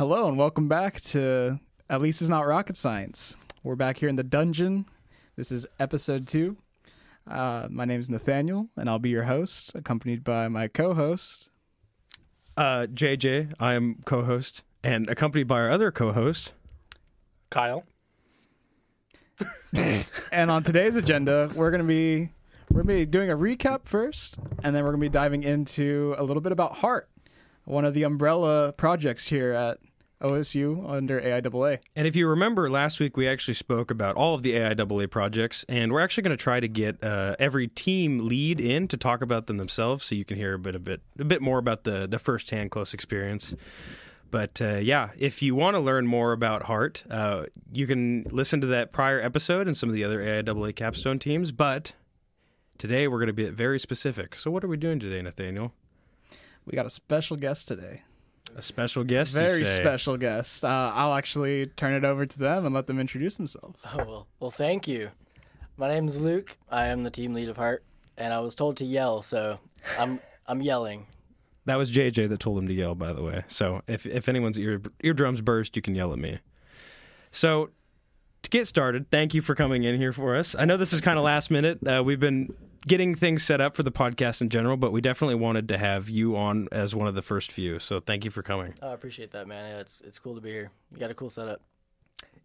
Hello and welcome back to At least it's not rocket science. We're back here in the dungeon. This is episode two. Uh, my name is Nathaniel, and I'll be your host, accompanied by my co-host. Uh, JJ, I am co-host, and accompanied by our other co-host, Kyle. And on today's agenda, we're gonna be we're gonna be doing a recap first, and then we're gonna be diving into a little bit about HART, one of the umbrella projects here at OSU under AIAA. And if you remember last week, we actually spoke about all of the AIAA projects, and we're actually going to try to get uh, every team lead in to talk about them themselves, so you can hear a bit, a bit, a bit more about the the firsthand close experience. But uh, yeah, if you want to learn more about HART, uh, you can listen to that prior episode and some of the other AIAA capstone teams. But today we're going to be very specific. So what are we doing today, Nathaniel? We got a special guest today. A special guest, you Very say? special guest. Uh, I'll actually turn it over to them and let them introduce themselves. Oh well, well, thank you. My name is Luke. I am the team lead of HART, and I was told to yell, so I'm I'm yelling. That was JJ that told him to yell, by the way. So if if anyone's ear eardrums burst, you can yell at me. So to get started, thank you for coming in here for us. I know this is kind of last minute. Uh, we've been getting things set up for the podcast in general, but we definitely wanted to have you on as one of the first few. So thank you for coming. Oh, I appreciate that, man. Yeah, it's it's cool to be here. You got a cool setup.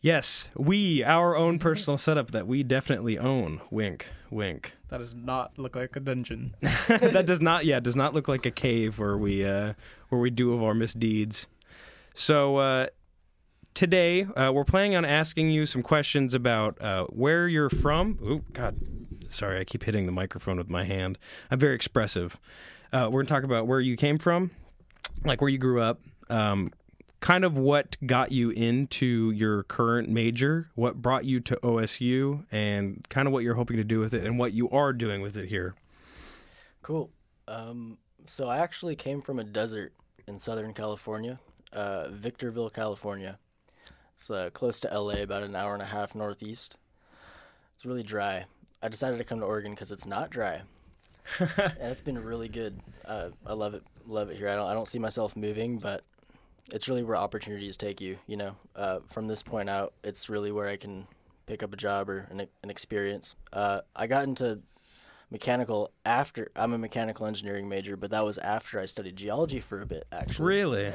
Yes, we our own personal setup that we definitely own. Wink, wink. That does not look like a dungeon. that does not yeah does not look like a cave where we uh where we do of our misdeeds so uh today uh, we're planning on asking you some questions about uh, where you're from oh god sorry i keep hitting the microphone with my hand i'm very expressive uh, we're going to talk about where you came from like where you grew up um, kind of what got you into your current major what brought you to osu and kind of what you're hoping to do with it and what you are doing with it here Cool. Um, so I actually came from a desert in Southern California, uh, Victorville, California. It's uh, close to LA, about an hour and a half northeast. It's really dry. I decided to come to Oregon because it's not dry, and it's been really good. Uh, I love it. Love it here. I don't. I don't see myself moving, but it's really where opportunities take you. You know, uh, from this point out, it's really where I can pick up a job or an, an experience. Uh, I got into mechanical after I'm a mechanical engineering major, but that was after I studied geology for a bit. Actually, really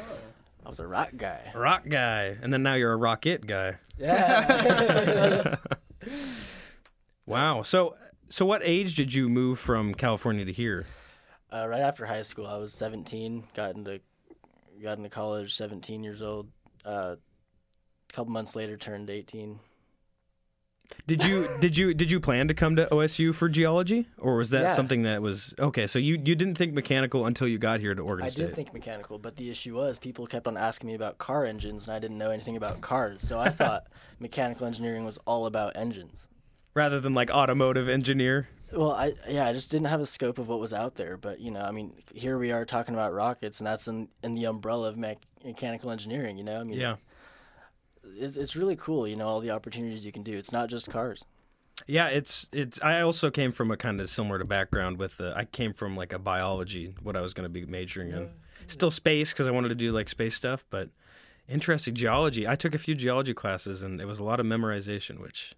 I was a rock guy. rock guy, and then now you're a rocket guy. Yeah. Wow. So, so what age did you move from California to here? uh, right after high school, I was 17. Got into got into college, 17 years old. Uh, a couple months later, turned 18. Did you did you did you plan to come to OSU for geology, or was that Yeah. something that was okay? So you you didn't think mechanical until you got here to Oregon I State. I did think mechanical, but the issue was people kept on asking me about car engines, and I didn't know anything about cars. So I thought mechanical engineering was all about engines. Rather than like automotive engineer. Well, I yeah, I just didn't have a scope of what was out there. But you know, I mean, here we are talking about rockets, and that's in in the umbrella of mech- mechanical engineering. You know, I mean, Yeah. it's it's really cool. You know, all the opportunities you can do. It's not just cars. Yeah, it's it's. I also came from a kind of similar to background with. Uh, I came from like a biology, what I was going to be majoring in. Still space because I wanted to do like space stuff, but interesting geology. I took a few geology classes and it was a lot of memorization, which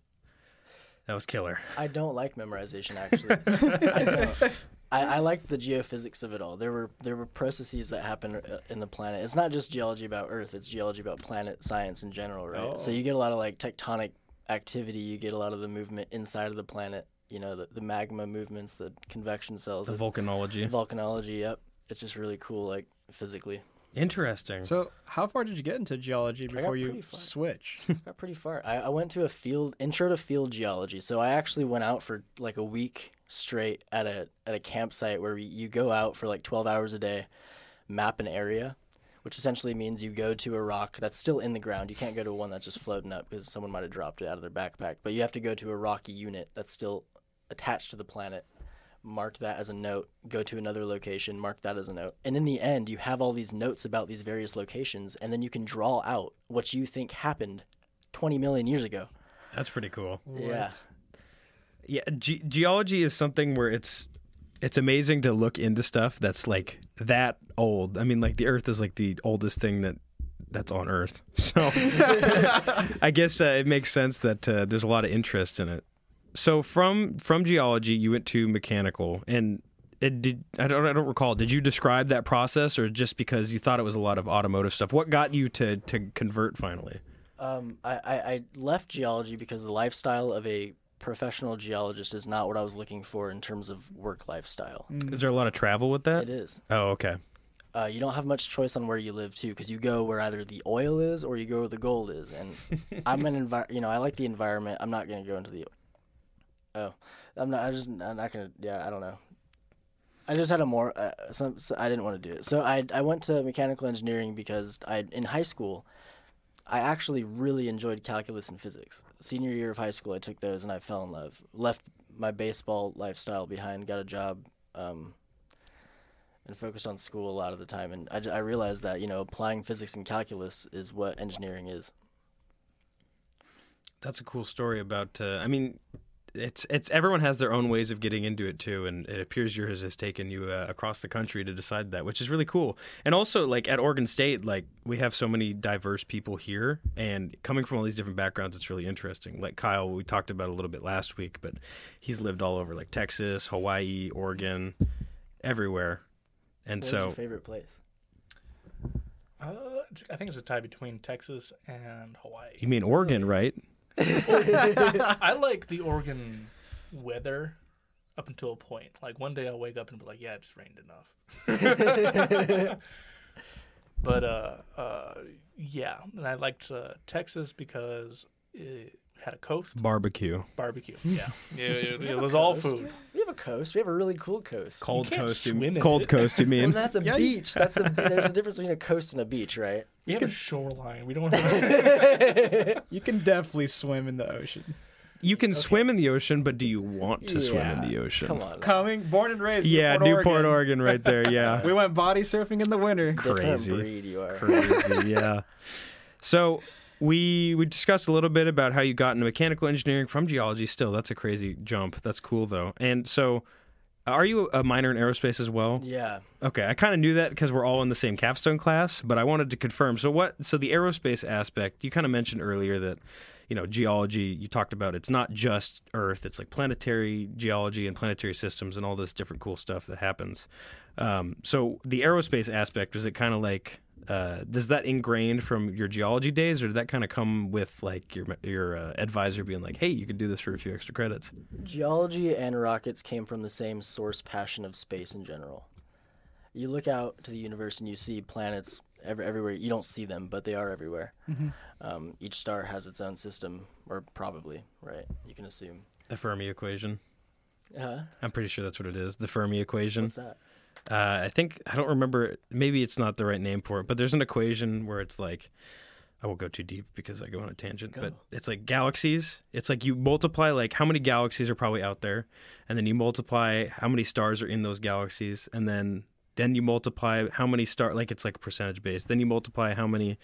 that was killer. I don't like memorization actually. I don't. I, I liked the geophysics of it all. There were there were processes that happen uh, in the planet. It's not just geology about Earth. It's geology about planet science in general, right? So you get a lot of like tectonic activity. You get a lot of the movement inside of the planet. You know, the, the magma movements, the convection cells, The it's- volcanology. volcanology. Yep, it's just really cool, like physically. Interesting. So, how far did you get into geology before you pretty far. switch? Got pretty far. I, I went to a field intro to field geology. So I actually went out for like a week straight at a at a campsite where we, you go out for like 12 hours a day, map an area, which essentially means you go to a rock that's still in the ground. You can't go to one that's just floating up because someone might have dropped it out of their backpack. But you have to go to a rocky unit that's still attached to the planet. Mark that as a note, go to another location, mark that as a note. And in the end, you have all these notes about these various locations, and then you can draw out what you think happened 20 million years ago. That's pretty cool. Yeah. Yeah, ge- geology is something where it's it's amazing to look into stuff that's like that old. I mean, like the Earth is like the oldest thing that that's on Earth. So I guess uh, it makes sense that uh, there's a lot of interest in it. So from from geology, you went to mechanical, and it did I don't I don't recall. Did you describe that process, or just because you thought it was a lot of automotive stuff? What got you to to convert finally? Um, I, I, left geology because the lifestyle of a professional geologist is not what I was looking for in terms of work lifestyle. Is there a lot of travel with that? It is. Oh, okay. Uh, you don't have much choice on where you live too, because you go where either the oil is or you go where the gold is. And I'm an envi- you know, I like the environment. I'm not gonna go into the. Oh, I'm not. I just. I'm not gonna. Yeah, I don't know. I just had a more. Uh, some. So I didn't want to do it. So I I went to mechanical engineering because I in high school. I actually really enjoyed calculus and physics. Senior year of high school, I took those and I fell in love. Left my baseball lifestyle behind, got a job, um, and focused on school a lot of the time. And I, I realized that you know applying physics and calculus is what engineering is. That's a cool story about. Uh, I mean, it's it's everyone has their own ways of getting into it too, and it appears yours has taken you uh, across the country to decide that, which is really cool. And also, like at Oregon State, like we have so many diverse people here, and coming from all these different backgrounds, it's really interesting. Like Kyle, we talked about a little bit last week, but he's lived all over like Texas, Hawaii, Oregon, everywhere. And What's so, your favorite place? Uh, I think it's a tie between Texas and Hawaii. you mean Oregon, right? I like the Oregon weather up until a point. Like one day I'll wake up and be like, "Yeah, it just rained enough." but uh, uh, yeah, and I liked uh, Texas because it had a coast Barbecue, barbecue. Hmm. Yeah, it, it- We it was all coast. food. We have a coast. We have a really cool coast. cold can't coast, swim in cold it. coast. You Well, mean? that's a Yeah, you- beach. That's a there's a difference between a coast and a beach, right? We have a shoreline. We don't have. You can definitely swim in the ocean. You can swim in the ocean, but do you want to swim in the ocean? Come on. Coming, born and raised. Yeah, Newport, Newport, Oregon. right there. Yeah, We went body surfing in the winter. Different breed you are. crazy. Yeah. So we we discussed a little bit about how you got into mechanical engineering from geology. Still, that's a crazy jump. That's cool though. And so, are you a minor in aerospace as well? Yeah. Okay, I kind of knew that because we're all in the same capstone class, but I wanted to confirm. So what? So the aerospace aspect, you kind of mentioned earlier that, you know, geology. You talked about it's not just Earth; it's like planetary geology and planetary systems and all this different cool stuff that happens. Um, so the aerospace aspect is it kind of like. Uh, does that ingrained from your geology days, or did that kind of come with like your your uh, advisor being like, "Hey, you could do this for a few extra credits"? Geology and rockets came from the same source passion of space in general. You look out to the universe and you see planets every, everywhere. You don't see them, but they are everywhere. Um, each star has its own system, or probably, right? You can assume. The Fermi equation. Uh, I'm pretty sure that's what it is. The Fermi equation. what's that? Uh, I think I don't remember. Maybe it's not the right name for it, but there's an equation where it's like I won't go too deep because I go on a tangent. But it's like galaxies. It's like you multiply like how many galaxies are probably out there, and then you multiply how many stars are in those galaxies, and then then you multiply how many star like it's like percentage based. Then you multiply how many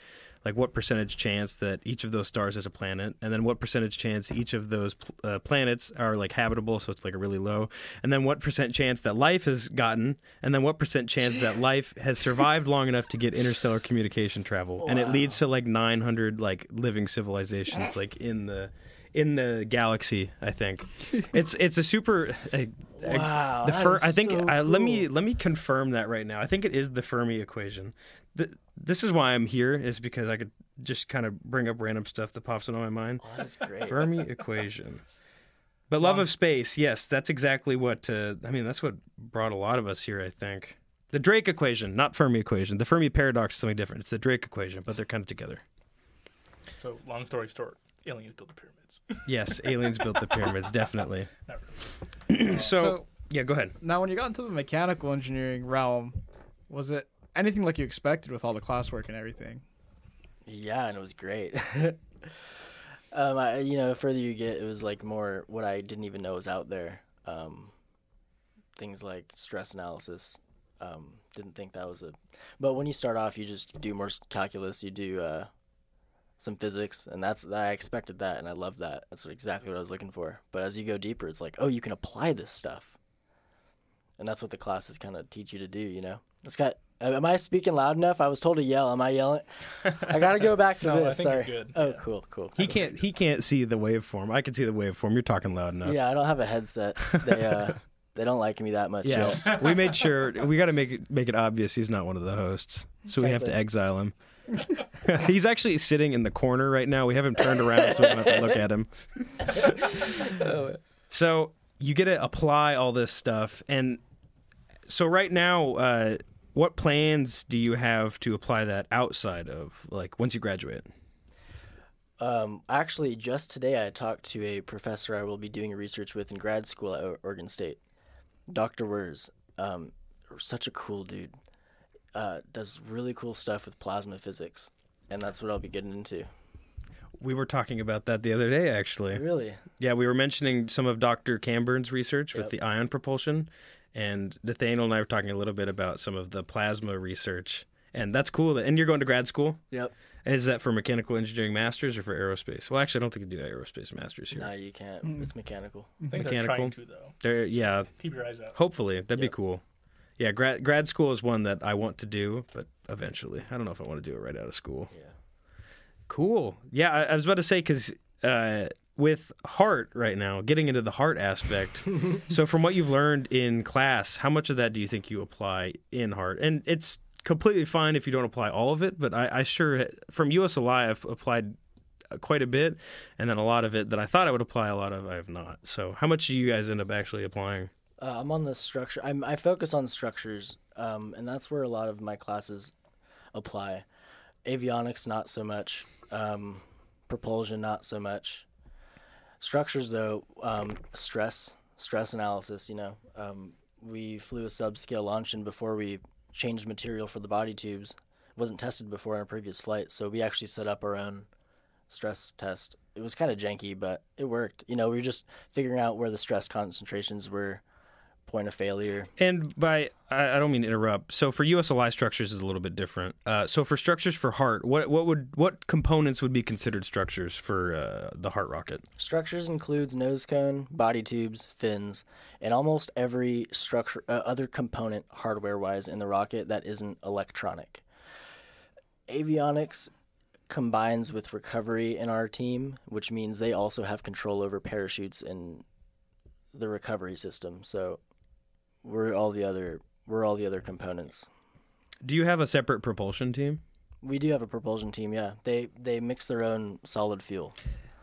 like what percentage chance that each of those stars is a planet, and then what percentage chance each of those pl- uh, planets are like habitable, so it's like a really low, and then what percent chance that life has gotten, and then what percent chance that life has survived long enough to get interstellar communication travel, and it leads to like 900 like living civilizations like in the in the galaxy. I think it's it's a super. Uh, Wow, the that Fer- is I think so uh, let me let me confirm that right now. I think it is the Fermi equation. Th- this is why I'm here is because I could just kind of bring up random stuff that pops into my mind. Oh, that's great. Fermi equation. But love of space, yes, that's exactly what. Uh, I mean, that's what brought a lot of us here. I think the Drake equation, not Fermi equation. The Fermi paradox is something different. It's the Drake equation, but they're kind of together. So long story short, aliens built the pyramids. Yes, aliens built the pyramids, definitely. Really. so, So- yeah, go ahead. Now, when you got into the mechanical engineering realm, was it anything like you expected with all the classwork and everything? Yeah, and it was great. um, I, you know, the further you get, it was like more what I didn't even know was out there. Um, things like stress analysis. Um, didn't think that was a. But when you start off, you just do more calculus. You do uh, some physics, and that's I expected that, and I loved that. That's exactly what I was looking for. But as you go deeper, it's like, oh, you can apply this stuff, and that's what the classes kind of teach you to do. You know, it's got Uh, Am I speaking loud enough? I was told to yell. Am I yelling? I gotta go back to No, I this. think you're Sorry. good. Oh, Yeah. cool, cool. He can't. He can't see the waveform. I can see the waveform. You're talking loud enough. Yeah, I don't have a headset. They uh, they don't like me that much. Yeah, yet. we made sure we got to make it make it obvious he's not one of the hosts, so we have to exile him. he's actually sitting in the corner right now. We have him turned around, so we don't have to look at him. So you get to apply all this stuff, and so right now, uh, what plans do you have to apply that outside of like once you graduate? Um, actually, just today I talked to a professor I will be doing research with in grad school at Oregon State, Dr. Wers. Um, such a cool dude. Uh, does really cool stuff with plasma physics, and that's what I'll be getting into. We were talking about that the other day, actually. Really? Yeah, we were mentioning some of Dr. Camburn's research with the ion propulsion, and Nathaniel and I were talking a little bit about some of the plasma research, and that's cool. That, and you're going to grad school. Yep. Is that for mechanical engineering masters or for aerospace? Well, actually, I don't think you do aerospace masters here. No, you can't. It's mechanical. I think Mechanical. they're trying to though. There, yeah, Keep your eyes out. hopefully that'd be cool. Yeah, grad grad school is one that I want to do, but eventually, I don't know if I want to do it right out of school. Yeah. Cool. Yeah, I, I was about to say because uh, with HART right now, getting into the HART aspect. so, from what you've learned in class, how much of that do you think you apply in HART? And it's completely fine if you don't apply all of it, but I, I sure from USLI I've applied quite a bit, and then a lot of it that I thought I would apply, a lot of I have not. So, how much do you guys end up actually applying? Uh, I'm on the structure. I'm, I focus on structures, um, and that's where a lot of my classes apply. Avionics, not so much. Um, propulsion, not so much. Structures, though, um, stress, stress analysis. You know, um, we flew a subscale launch, and before we changed material for the body tubes, it wasn't tested before in a previous flight. So we actually set up our own stress test. It was kind of janky, but it worked. You know, we were just figuring out where the stress concentrations were point of failure. And by I, I don't mean to interrupt. So for USLI structures is a little bit different. Uh, so for structures for HART, what what would what components would be considered structures for uh, the HART rocket? Structures includes nose cone, body tubes, fins, and almost every structure uh, other component hardware-wise in the rocket that isn't electronic. Avionics combines with recovery in our team, which means they also have control over parachutes and the recovery system. So we're all the other we're all the other components. Do you have a separate propulsion team? We do have a propulsion team, yeah. They they mix their own solid fuel.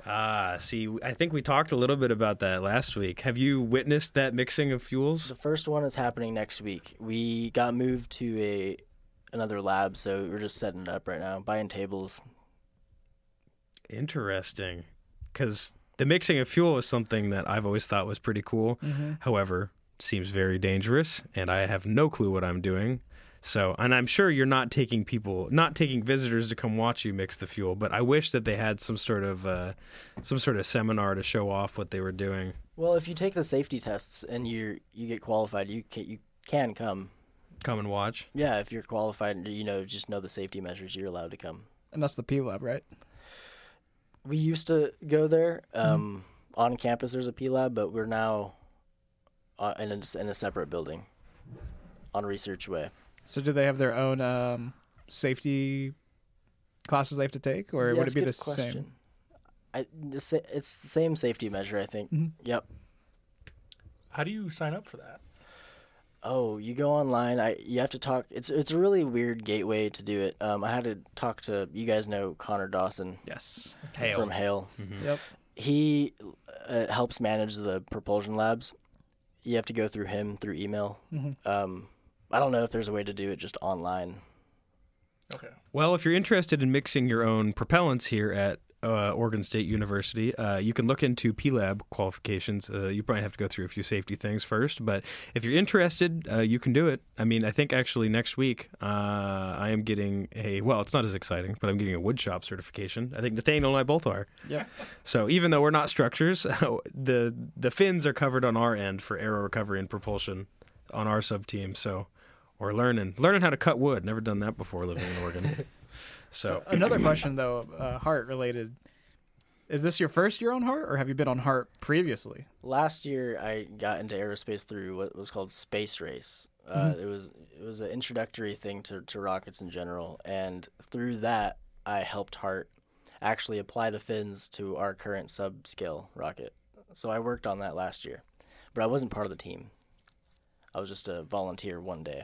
Ah, see, I think we talked a little bit about that last week. Have you witnessed that mixing of fuels? The first one is happening next week. We got moved to a another lab, so we're just setting it up right now, buying tables. Interesting, because the mixing of fuel is something that I've always thought was pretty cool. However, seems very dangerous, and I have no clue what I'm doing. So, and I'm sure you're not taking people, not taking visitors to come watch you mix the fuel. But I wish that they had some sort of, uh, some sort of seminar to show off what they were doing. Well, if you take the safety tests and you you get qualified, you can you can come. Come and watch. Yeah, if you're qualified, you know, just know the safety measures, you're allowed to come. And that's the P Lab, right? We used to go there um, on campus. There's a P lab, but we're now uh, in a, in a separate building on Research Way. So do they have their own um, safety classes they have to take, or Yeah, would it be a the good question. same? I, the, sa- it's the same safety measure, I think. Mhm. Yep. How do you sign up for that? Oh, you go online. I you have to talk. It's it's a really weird gateway to do it. Um, I had to talk to you guys know Connor Dawson Yes. Hale. from Hale. Yep. He uh, helps manage the propulsion labs. You have to go through him through email. Mhm. Um, I don't know if there's a way to do it just online. Okay. Well, if you're interested in mixing your own propellants here at uh, Oregon State University, uh, you can look into P-Lab qualifications. Uh, you probably have to go through a few safety things first, but if you're interested, uh, you can do it. I mean, I think actually next week uh, I am getting a well, it's not as exciting, but I'm getting a woodshop certification. I think Nathaniel and I both are. Yep. So even though we're not structures, the the fins are covered on our end for aero recovery and propulsion on our sub team. So we're learning learning how to cut wood. Never done that before living in Oregon. So, Another question though, uh, HART related. Is this your first year on HART, or have you been on HART previously? Last year, I got into aerospace through what was called Space Race. Uh, It was it was an introductory thing to, to rockets in general, and through that, I helped HART actually apply the fins to our current subscale rocket. So I worked on that last year, but I wasn't part of the team. I was just a volunteer one day.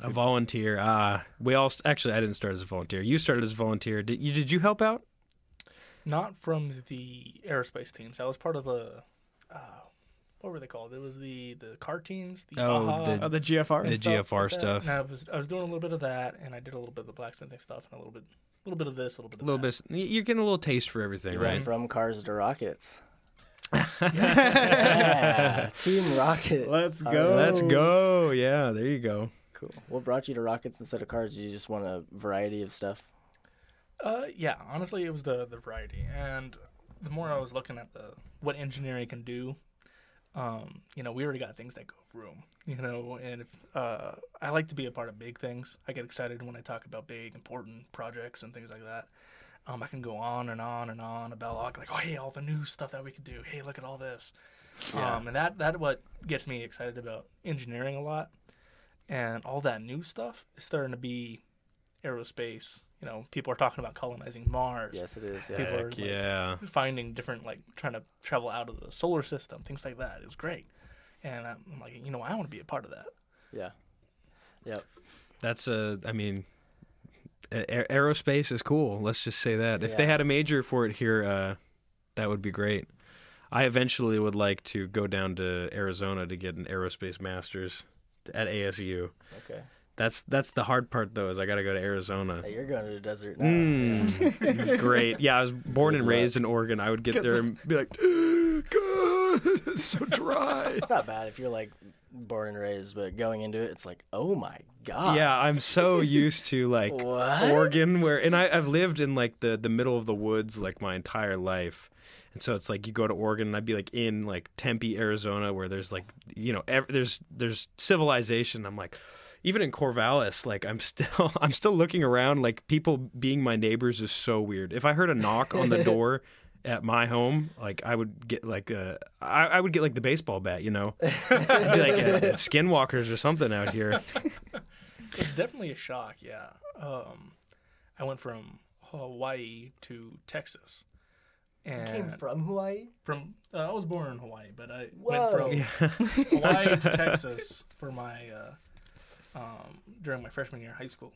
A volunteer. Ah, we all st- actually. I didn't start as a volunteer. You started as a volunteer. Did you? Did you help out? Not from the aerospace teams. I was part of the. Uh, what were they called? It was the the car teams. The Oh, AHA, the- Oh, the GFR. The stuff GFR like stuff. I was I was doing a little bit of that, and I did a little bit of the blacksmithing stuff, and a little bit a little bit of this, a little bit A of little that. bit. You're getting a little taste for everything, We right? went from cars to rockets. yeah, Team Rocket. Let's go. right. Let's go. Yeah, there you go. Cool. What brought you to rockets instead of cars? Did you just want a variety of stuff. Uh, yeah, honestly, it was the the variety, and the more I was looking at the what engineering can do, um, you know, we already got things that go room, you know, and if, uh, I like to be a part of big things. I get excited when I talk about big, important projects and things like that. Um, I can go on and on and on about like, like, oh, hey, all the new stuff that we could do. Hey, look at all this. Yeah. Um, and that that what gets me excited about engineering a lot, and all that new stuff is starting to be aerospace. You know, people are talking about colonizing Mars. Yes, it is. Yeah. People are Heck like, yeah. finding different like trying to travel out of the solar system, things like that is great. And I'm like, you know, I want to be a part of that. Yeah. Yep. That's a. I mean, a- a- aerospace is cool. Let's just say that. If they had a major for it here, uh, that would be great. I eventually would like to go down to Arizona to get an aerospace master's at ASU. Okay. That's that's the hard part though. Is I got to go to Arizona. Hey, you're going to the desert now. Mm, great. Yeah, I was born Good and luck. raised in Oregon. I would get there and be like, God, it's so dry. It's not bad if you're like born and raised, but going into it, it's like, oh my god. Yeah, I'm so used to like Oregon, where and I, I've lived in like the the middle of the woods like my entire life, and so it's like you go to Oregon and I'd be like in like Tempe, Arizona, where there's like you know ev- there's there's civilization. I'm like. Even in Corvallis, like I'm still I'm still looking around. Like people being my neighbors is so weird. If I heard a knock on the door at my home, like I would get like a I, I would get like the baseball bat, you know, I'd be like uh, skinwalkers or something out here. It's definitely a shock. Yeah. Um, I went from Hawaii to Texas, and Came from Hawaii. from uh, I was born in Hawaii, but I Whoa. went from Hawaii to Texas for my uh, um, during my freshman year of high school.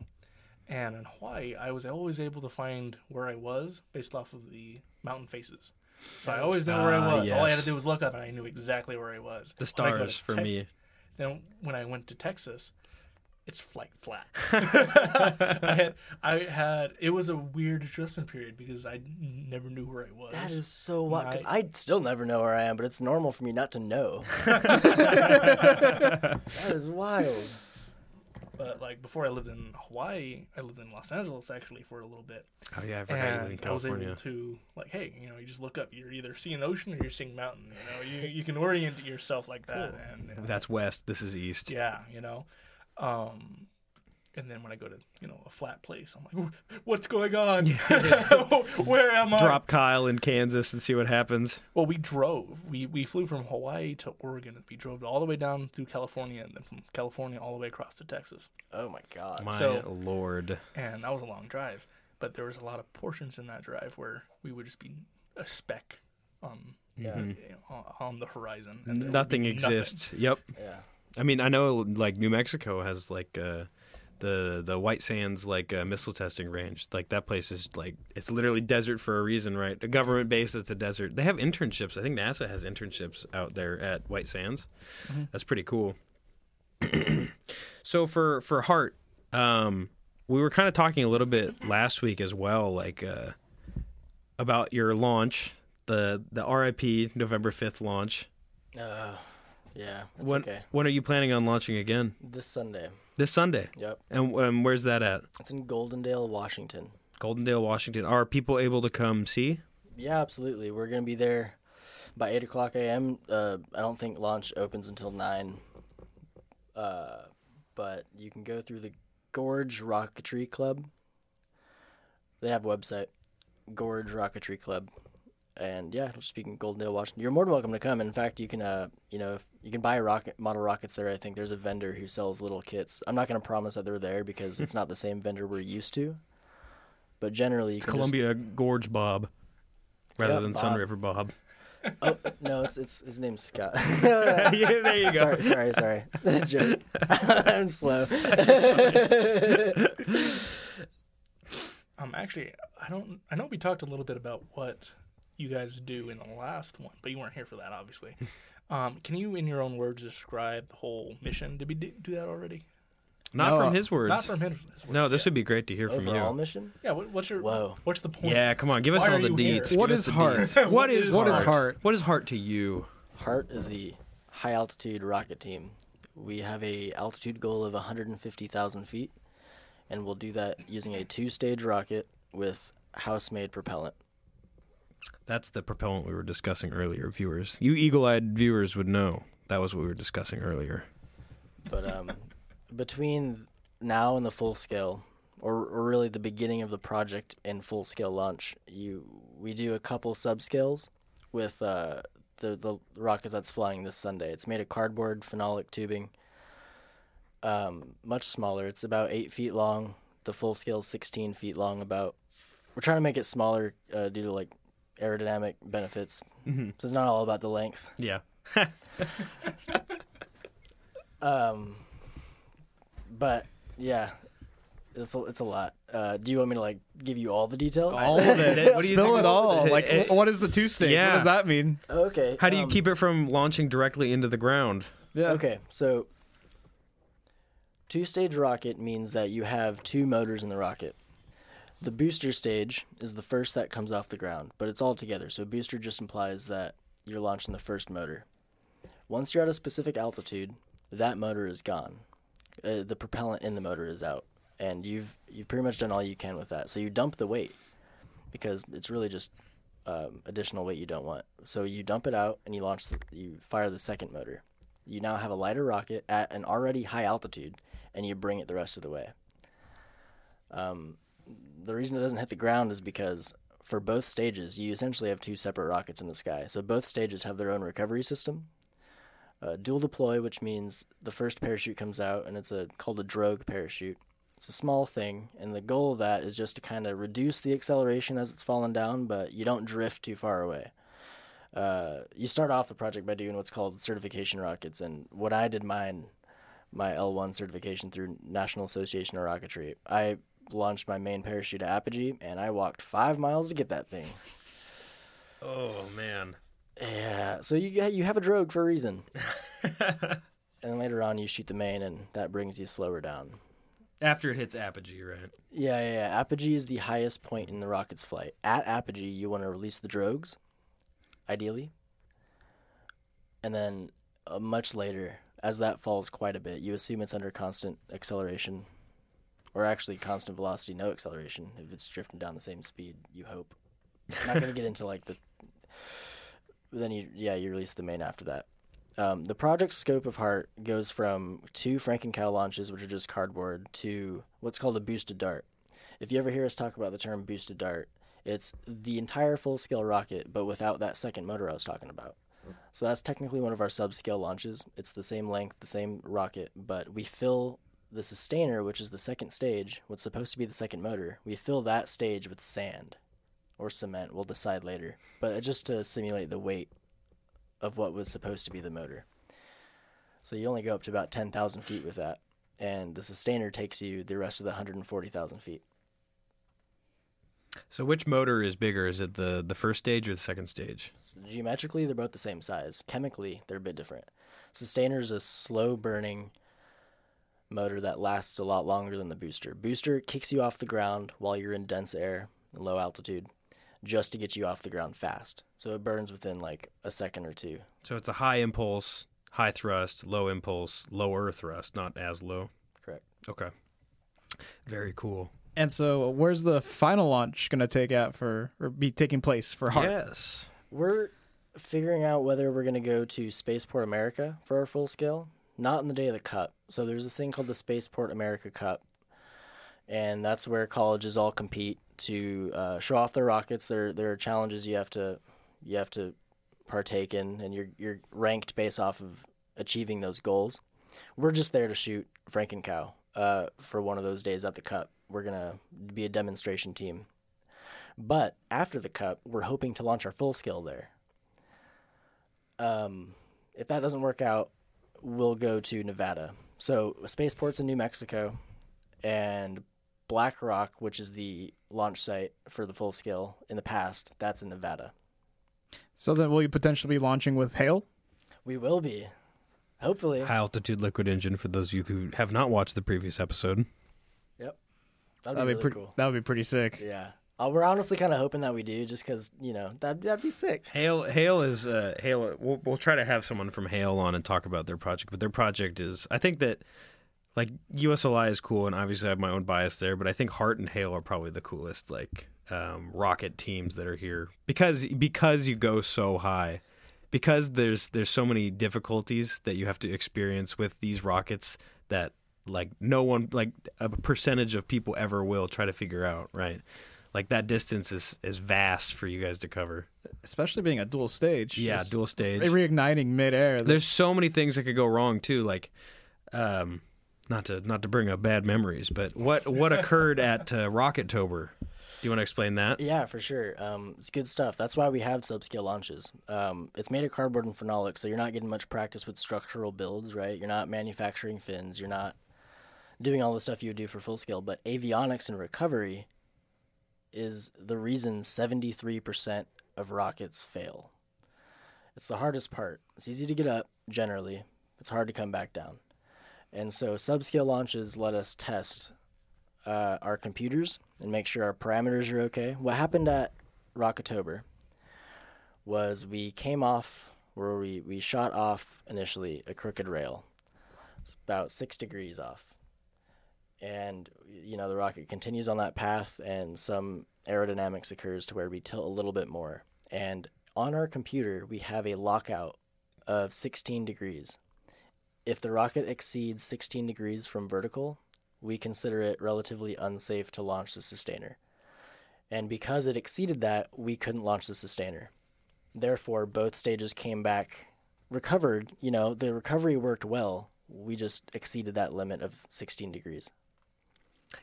And in Hawaii, I was always able to find where I was based off of the mountain faces. So I always knew where I Ah, was. All I had to do was look up, and I knew exactly where I was. The When I go stars for me. Then when I went to Texas, it's like flat. I had, I had, it was a weird adjustment period because I never knew where I was. That is so wild. 'cause My- I still never know where I am, but it's normal for me not to know. that is wild. But like before I lived in Hawaii, I lived in Los Angeles actually for a little bit. Oh yeah, I forgot you live in and I was California. able to like, hey, you know, you just look up. You're either seeing ocean or you're seeing mountain. You know, you you can orient yourself like that. And uh, That's west. This is east. yeah, you know. Um, and then when I go to you know a flat place, I'm like, what's going on? Where am I? Drop Kyle in Kansas and see what happens. Well, we drove. We we flew from Hawaii to Oregon. And we drove all the way down through California, and then from California all the way across to Texas. Oh my god. My So- lord. and that was a long drive. But there was a lot of portions in that drive where we would just be a speck on Yeah. you know, on- on the horizon. and there would Nothing exists. Yep. Yeah. I mean, I know like New Mexico has like uh, the the White Sands like uh, missile testing range. Like that place is like it's literally desert for a reason, right? A government base that's a desert. They have internships. I think NASA has internships out there at White Sands. That's pretty cool. so for for HART, um, we were kind of talking a little bit last week as well, like uh, about your launch, the the RIP November fifth launch. Uh, yeah. When okay. when are you planning on launching again? This Sunday. This Sunday. Yep. And um, where's that at? It's in Goldendale, Washington. Goldendale, Washington. Are people able to come see? Yeah, absolutely. We're gonna be there by eight o'clock a.m. Uh, I don't think launch opens until nine. Uh, but you can go through the Gorge Rocketry Club. They have a website, Gorge Rocketry Club. And yeah, it'll just be Washington. You're more than welcome to come. In fact, you can, uh, you know, you can buy rocket model rockets there. I think there's a vendor who sells little kits. I'm not going to promise that they're there because it's not the same vendor we're used to. But generally, you It's can just- Columbia Gorge Bob rather Yeah, than Bob. Sun River Bob. oh no, it's it's his name's Scott. yeah, there you go. sorry, sorry, sorry. Joke. I'm slow. Um, actually, I don't. I know we talked a little bit about what you guys do in the last one, but you weren't here for that, obviously. Um, can you, in your own words, describe the whole mission? Did we do, do that already? Not No, from his words. Not from his, his words. no, this yeah. would be great to hear from Overall you. mission. Yeah. What, what's your? Whoa. What's the point? Yeah, come on, give us Why all are the you here? deets. What Give is us the HART? deets. what is What is HART? HART? What is HART to you? HART is the high altitude rocket team. We have a altitude goal of 150,000 feet, and we'll do that using a two-stage rocket with house-made propellant. That's the propellant we were discussing earlier, viewers. You eagle-eyed viewers would know that was what we were discussing earlier. But um, between now and the full scale, or, or really the beginning of the project and full scale launch, you we do a couple subscales with uh, the the rocket that's flying this Sunday. It's made of cardboard phenolic tubing. Um, much smaller. It's about eight feet long. The full scale is sixteen feet long. About we're trying to make it smaller uh, due to like aerodynamic benefits. Mm-hmm. So it's not all about the length. Yeah. Um, but yeah, it's a, it's a lot. Uh, do you want me to like give you all the details? All of it. What do you Spill think it is- all. Like, wh- what is the two stage? yeah. What does that mean? Okay. How do you um, keep it from launching directly into the ground? Yeah. Okay, so two stage rocket means that you have two motors in the rocket. The booster stage is the first that comes off the ground, but it's all together. So booster just implies that you're launching the first motor. Once you're at a specific altitude, that motor is gone. Uh, the propellant in the motor is out, and you've you've pretty much done all you can with that. So you dump the weight because it's really just um, additional weight you don't want. So you dump it out and you launch. The, you fire the second motor you now have a lighter rocket at an already high altitude, and you bring it the rest of the way. Um, the reason it doesn't hit the ground is because for both stages, you essentially have two separate rockets in the sky. So both stages have their own recovery system. Uh, dual deploy, which means the first parachute comes out, and it's a called a drogue parachute. It's a small thing, and the goal of that is just to kind of reduce the acceleration as it's falling down, but you don't drift too far away uh, you start off the project by doing what's called certification rockets. And when I did mine, my L1 certification through National Association of Rocketry, I launched my main parachute at Apogee, and I walked five miles to get that thing. Oh man. Yeah, so you you have a drogue for a reason. and then later on, you shoot the main, and that brings you slower down. After it hits apogee, right? Yeah, yeah, yeah. Apogee is the highest point in the rocket's flight. At apogee, you want to release the drogues, ideally. And then uh, much later, as that falls quite a bit, you assume it's under constant acceleration, or actually constant velocity, no acceleration. If it's drifting down the same speed, you hope. I'm not going to get into like the. Then you, yeah, you release the main after that. Um, the project scope of HART goes from two Franken-Cow launches, which are just cardboard, to what's called a boosted dart. If you ever hear us talk about the term boosted dart, it's the entire full-scale rocket, but without that second motor I was talking about. So that's technically one of our sub-scale launches. It's the same length, the same rocket, but we fill the sustainer, which is the second stage, what's supposed to be the second motor. We fill that stage with sand or cement. We'll decide later, but just to simulate the weight of what was supposed to be the motor. So you only go up to about 10,000 feet with that, and the sustainer takes you the rest of the 140,000 feet. So which motor is bigger? Is it the the first stage or the second stage? So geometrically, they're both the same size. Chemically, they're a bit different. Sustainer is a slow burning motor that lasts a lot longer than the booster. Booster kicks you off the ground while you're in dense air and low altitude just to get you off the ground fast. So it burns within like a second or two. So it's a high impulse, high thrust, low impulse, lower thrust, not as low. Correct. Okay. Very cool. And so, uh, where's the final launch going to take out for or be taking place for HART? Yes. We're figuring out whether we're going to go to Spaceport America for our full scale. Not in the day of the Cup. So there's this thing called the Spaceport America Cup, and that's where colleges all compete to uh, show off their rockets. There, there are challenges you have to you have to partake in, and you're you're ranked based off of achieving those goals. We're just there to shoot Frankencow uh, for one of those days at the Cup. We're gonna be a demonstration team, but after the Cup, we're hoping to launch our full scale there. Um, if that doesn't work out, we'll go to Nevada. So spaceport's in New Mexico, and Black Rock, which is the launch site for the full scale in the past, that's in Nevada. So then, will you potentially be launching with Hale? We will be, hopefully. High altitude liquid engine for those of you who have not watched the previous episode. That'd, That'd be, be really pretty. cool. That would be pretty sick. Yeah. Uh, we're honestly kind of hoping that we do, just because you know that that'd be sick. Hale, Hale is uh, Hale. We'll, we'll try to have someone from Hale on and talk about their project. But their project is, I think that like USLI is cool, and obviously I have my own bias there. But I think HART and Hale are probably the coolest like um, rocket teams that are here because because you go so high, because there's there's so many difficulties that you have to experience with these rockets that like no one like a percentage of people ever will try to figure out right. Like that distance is is vast for you guys to cover. Especially being a dual stage. Yeah, Just dual stage. reigniting midair. There's so many things that could go wrong too. Like, um, not to not to bring up bad memories, but what what occurred at uh, Rockettober? Do you want to explain that? Yeah, for sure. Um, it's good stuff. That's why we have subscale launches. Um, it's made of cardboard and phenolic, so you're not getting much practice with structural builds, right? You're not manufacturing fins. You're not doing all the stuff you would do for full scale. But avionics and recovery is the reason 73% of rockets fail. It's the hardest part. It's easy to get up, generally. It's hard to come back down. And so subscale launches let us test uh, our computers and make sure our parameters are okay. What happened at Rocketober was we came off where we, we shot off initially a crooked rail. It's about six degrees off. And, you know, the rocket continues on that path, and some aerodynamics occurs to where we tilt a little bit more. And on our computer, we have a lockout of 16 degrees. If the rocket exceeds 16 degrees from vertical, we consider it relatively unsafe to launch the sustainer. And because it exceeded that, we couldn't launch the sustainer. Therefore, both stages came back recovered. You know, the recovery worked well. We just exceeded that limit of 16 degrees.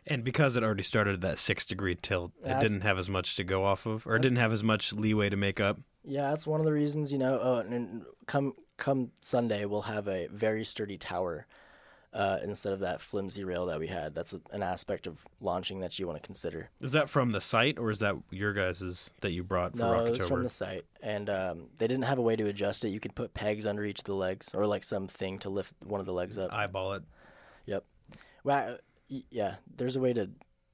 And because it already started at that six degree tilt, it didn't have as much to go off of, or it didn't have as much leeway to make up. Yeah, that's one of the reasons, you know. Oh, and, come come Sunday, we'll have a very sturdy tower uh, instead of that flimsy rail that we had. That's a, an aspect of launching that you want to consider. Is that from the site, or is that your guys's that you brought for No, it was from the site, and um, they didn't have a way to adjust it. You could put pegs under each of the legs, or like something to lift one of the legs up. Eyeball it. Yep. Well, yeah. There's a way to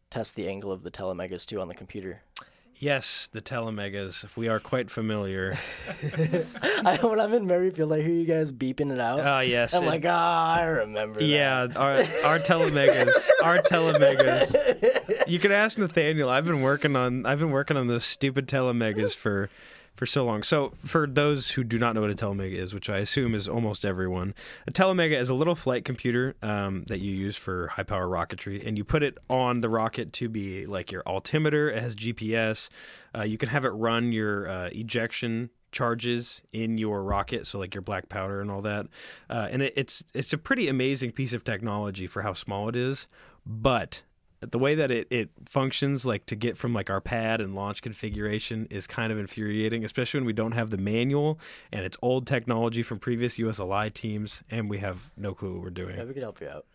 test the angle of the telemegas too on the computer. Yes, the telemegas. We are quite familiar. I, when I'm in Merryfield, I hear you guys beeping it out. Ah, yes. I'm it- like, ah, I remember. that." Yeah, our our telemegas, our telemegas. You can ask Nathaniel. I've been working on I've been working on those stupid telemegas for for so long. So for those who do not know what a telemega is, which I assume is almost everyone, a telemega is a little flight computer um, that you use for high power rocketry, and you put it on the rocket to be like your altimeter. It has GPS. Uh, you can have it run your uh, ejection charges in your rocket, so like your black powder and all that. Uh, and it, it's it's a pretty amazing piece of technology for how small it is, but the way that it, it functions like to get from like our pad and launch configuration is kind of infuriating especially when we don't have the manual and it's old technology from previous usli teams and we have no clue what we're doing Yeah, we could help you out.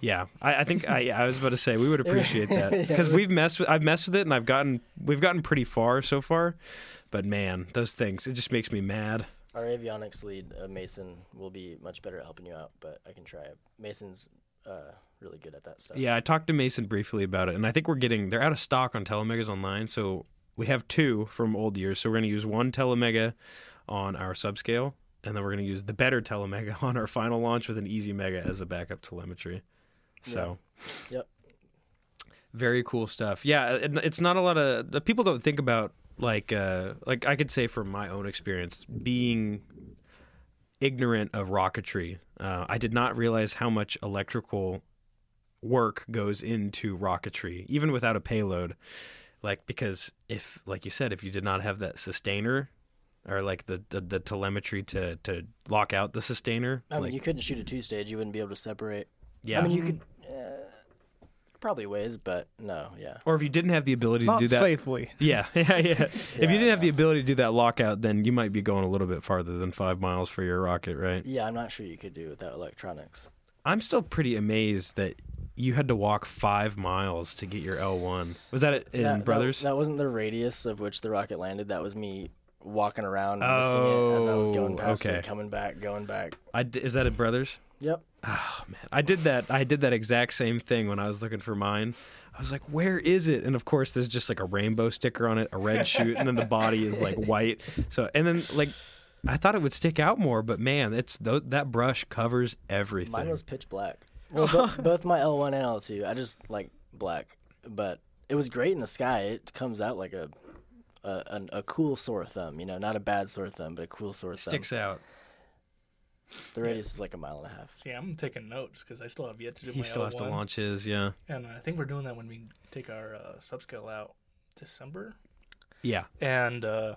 yeah, I, I think I, I was about to say we would appreciate that because we've messed with I've messed with it and I've gotten we've gotten pretty far so far, but man, those things it just makes me mad. Our avionics lead, uh, Mason, will be much better at helping you out, but I can try it. Mason's uh, really good at that stuff. Yeah, I talked to Mason briefly about it, and I think we're getting they're out of stock on telemegas online, so we have two from old years. So we're going to use one telemega on our subscale, and then we're going to use the better telemega on our final launch with an EasyMega as a backup telemetry. So, Yep. very cool stuff. Yeah, it, it's not a lot of the people don't think about like uh, like I could say from my own experience being ignorant of rocketry. Uh, I did not realize how much electrical work goes into rocketry, even without a payload. Like because if, like you said, if you did not have that sustainer, or like the, the, the telemetry to, to lock out the sustainer. I mean, like, you couldn't shoot a two stage. You wouldn't be able to separate. yeah. I mean, you could. Uh, probably ways, but no, yeah. or if you didn't have the ability to do that, safely. yeah, yeah, yeah. If you didn't have the ability to do that lockout, then you might be going a little bit farther than five miles for your rocket, right? Yeah, I'm not sure you could do without electronics. I'm still pretty amazed that you had to walk five miles to get your L1. Was that it in That- that- Brothers? That, wasn't the radius of which the rocket landed. That was me walking around missing it as I was going Oh, past okay. it, coming back, going back. I d- is that at Brothers? Yep. Oh man, I did that. I did that exact same thing when I was looking for mine. I was like, "Where is it?" And of course, there's just like a rainbow sticker on it, a red chute, and then the body is like white. So, and then like, I thought it would stick out more, but man, it's th- that brush covers everything. Mine was pitch black. Well, bo- both my L1 and L2. I just like black, but it was great in the sky. It comes out like a a, an- a cool sore thumb. You know, not a bad sore thumb, but a cool sore thumb. sticks out. The radius is like a mile and a half. See, I'm taking notes because I still have yet to do He my still has to L1. launch his. Yeah, And I think we're doing that when we take our uh, subscale out December. yeah. And uh,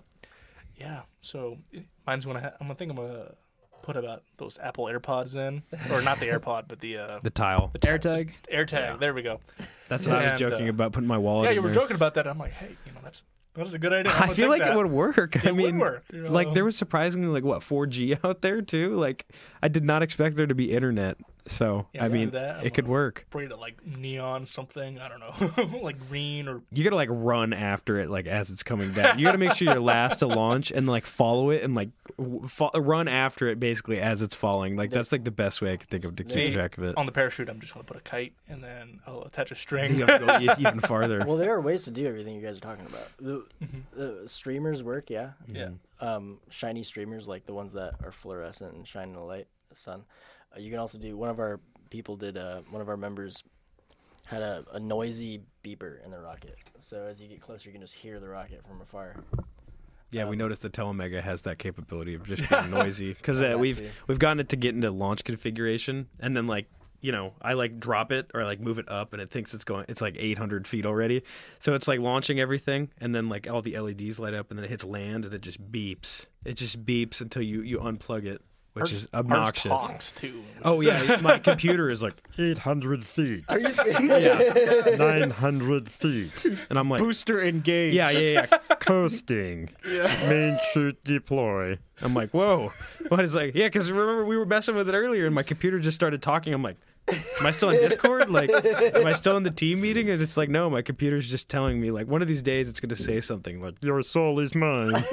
yeah, so mine's gonna. Ha- I'm gonna think I'm gonna put about those Apple AirPods in, or not the AirPod, but the uh, The tile. the ta- AirTag. AirTag. Yeah. There we go. That's what I was joking uh, about putting my wallet. yeah, in you were there. joking about that. I'm like, hey, you know, that's that is a good idea. I'm I gonna feel like that. it would work. I It would mean, work, you like there was surprisingly like what 4G out there too. Like I did not expect there to be internet. So Yeah, I do mean, that. it could work. Spray it like neon something. I don't know, like green or You gotta like run after it like as it's coming down. You gotta make sure you're last to launch and like follow it and like fo- run after it basically as it's falling. Like that's like the best way I could think of to keep See, track of it. on the parachute. I'm just gonna put a kite and then I'll attach a string. You have to go even farther. Well, there are ways to do everything you guys are talking about. The, the streamers work, yeah. yeah. Um, shiny streamers like the ones that are fluorescent and shine in the light, the sun. Uh, you can also do. One of our people did. Uh, one of our members had a, a noisy beeper in the rocket. So as you get closer, you can just hear the rocket from afar. Yeah, we Um, noticed the TeleMega has that capability of just being noisy because uh, we've too. we've gotten it to get into launch configuration and then like you know I like drop it or like move it up and it thinks it's going it's like 800 feet already, so it's like launching everything and then like all the LEDs light up and then it hits land and it just beeps. It just beeps until you you unplug it, which Ours- is obnoxious. talks too. Oh yeah, my computer is like 800 feet, Are you serious? 900 feet, and I'm like Booster engaged. yeah yeah yeah. coasting, Yeah. main chute deploy. I'm like, whoa. What is like, yeah, because remember we were messing with it earlier and my computer just started talking. I'm like, am I still in Discord? Like, am I still in the team meeting? And it's like, no, my computer's just telling me, like, one of these days it's going to say something. Like, Your soul is mine.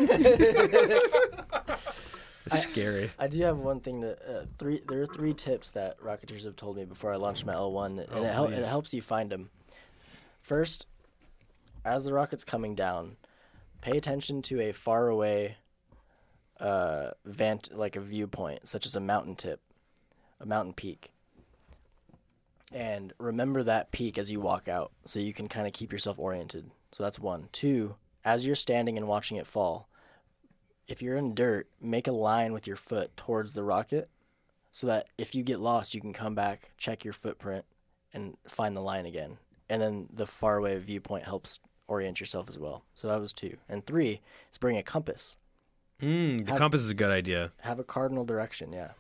It's scary. I do have one thing to uh, three. There are three tips that Rocketeers have told me before I launched my L1, and Oh, it, hel- it helps you find them. First, as the rocket's coming down, pay attention to a far away uh, vant, like a viewpoint, such as a mountain tip, a mountain peak. And remember that peak as you walk out, so you can kind of keep yourself oriented. So that's one. Two, as you're standing and watching it fall, if you're in dirt, make a line with your foot towards the rocket so that if you get lost, you can come back, check your footprint, and find the line again. And then the faraway viewpoint helps orient yourself as well. So that was two. And three is bring a compass. Mm, the Have- compass is a good idea. Have a cardinal direction, yeah.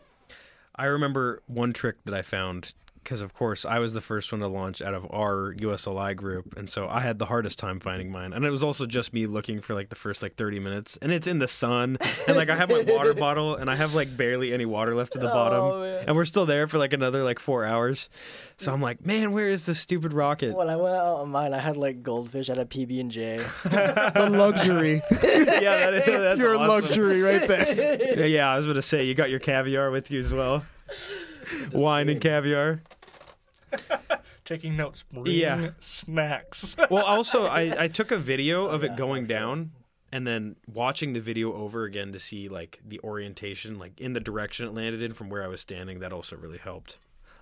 I remember one trick that I found because, of course, I was the first one to launch out of our USLI group, and so I had the hardest time finding mine. And it was also just me looking for like the first like thirty minutes, and it's in the sun, and like I have my water bottle, and I have like barely any water left at the Oh, bottom, man. and we're still there for like another like four hours. So I'm like, man, where is this stupid rocket? When I went out on mine, I had like goldfish, I had a PB and J. the luxury. yeah, that is, that's Pure awesome. luxury right there. Yeah, yeah, I was gonna say you got your caviar with you as well, wine and caviar. Taking notes. Bring Yeah. snacks. well also I, I took a video oh, of it going down and then watching the video over again to see like the orientation like in the direction it landed in from where i was standing that also really helped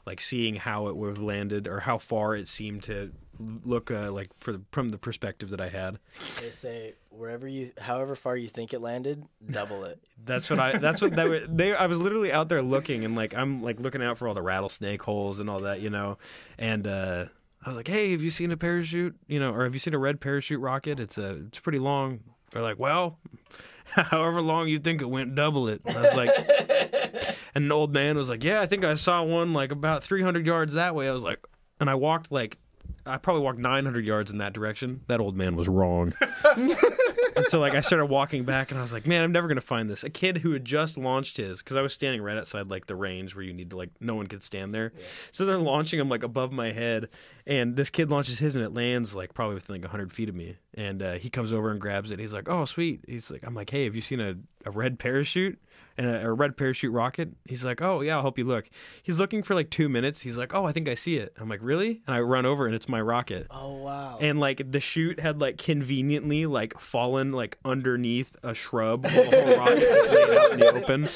like seeing how it would have landed or how far it seemed to look uh, like for the, from the perspective that i had They say wherever you, however far you think it landed, double it. that's what i that's what that wa- they i was literally out there looking and like i'm like looking out for all the rattlesnake holes and all that you know and uh I was like, "Hey, have you seen a parachute? You know, or have you seen a red parachute rocket? It's a, it's pretty long." They're like, "Well, however long you think it went, double it. And I was like, and an old man was like, yeah, I think I saw one like about 300 yards that way. I was like, and I walked like, I probably walked 900 yards in that direction. That old man was wrong. and so like I started walking back, and I was like, man, I'm never gonna find this. A kid who had just launched his, because I was standing right outside like the range where you need to like no one could stand there. So they're launching him like above my head, and this kid launches his, and it lands like probably within like 100 feet of me. And uh, he comes over and grabs it. He's like, oh sweet. He's like, I'm like, hey, have you seen a, a red parachute? And a, a red parachute rocket. He's like, oh yeah, I'll help you look. He's looking for like two minutes. He's like, oh, I think I see it. I'm like, really? And I run over, and it's my rocket Oh wow. and like the chute had like conveniently like fallen like underneath a shrub while the whole rocket was laid out in the open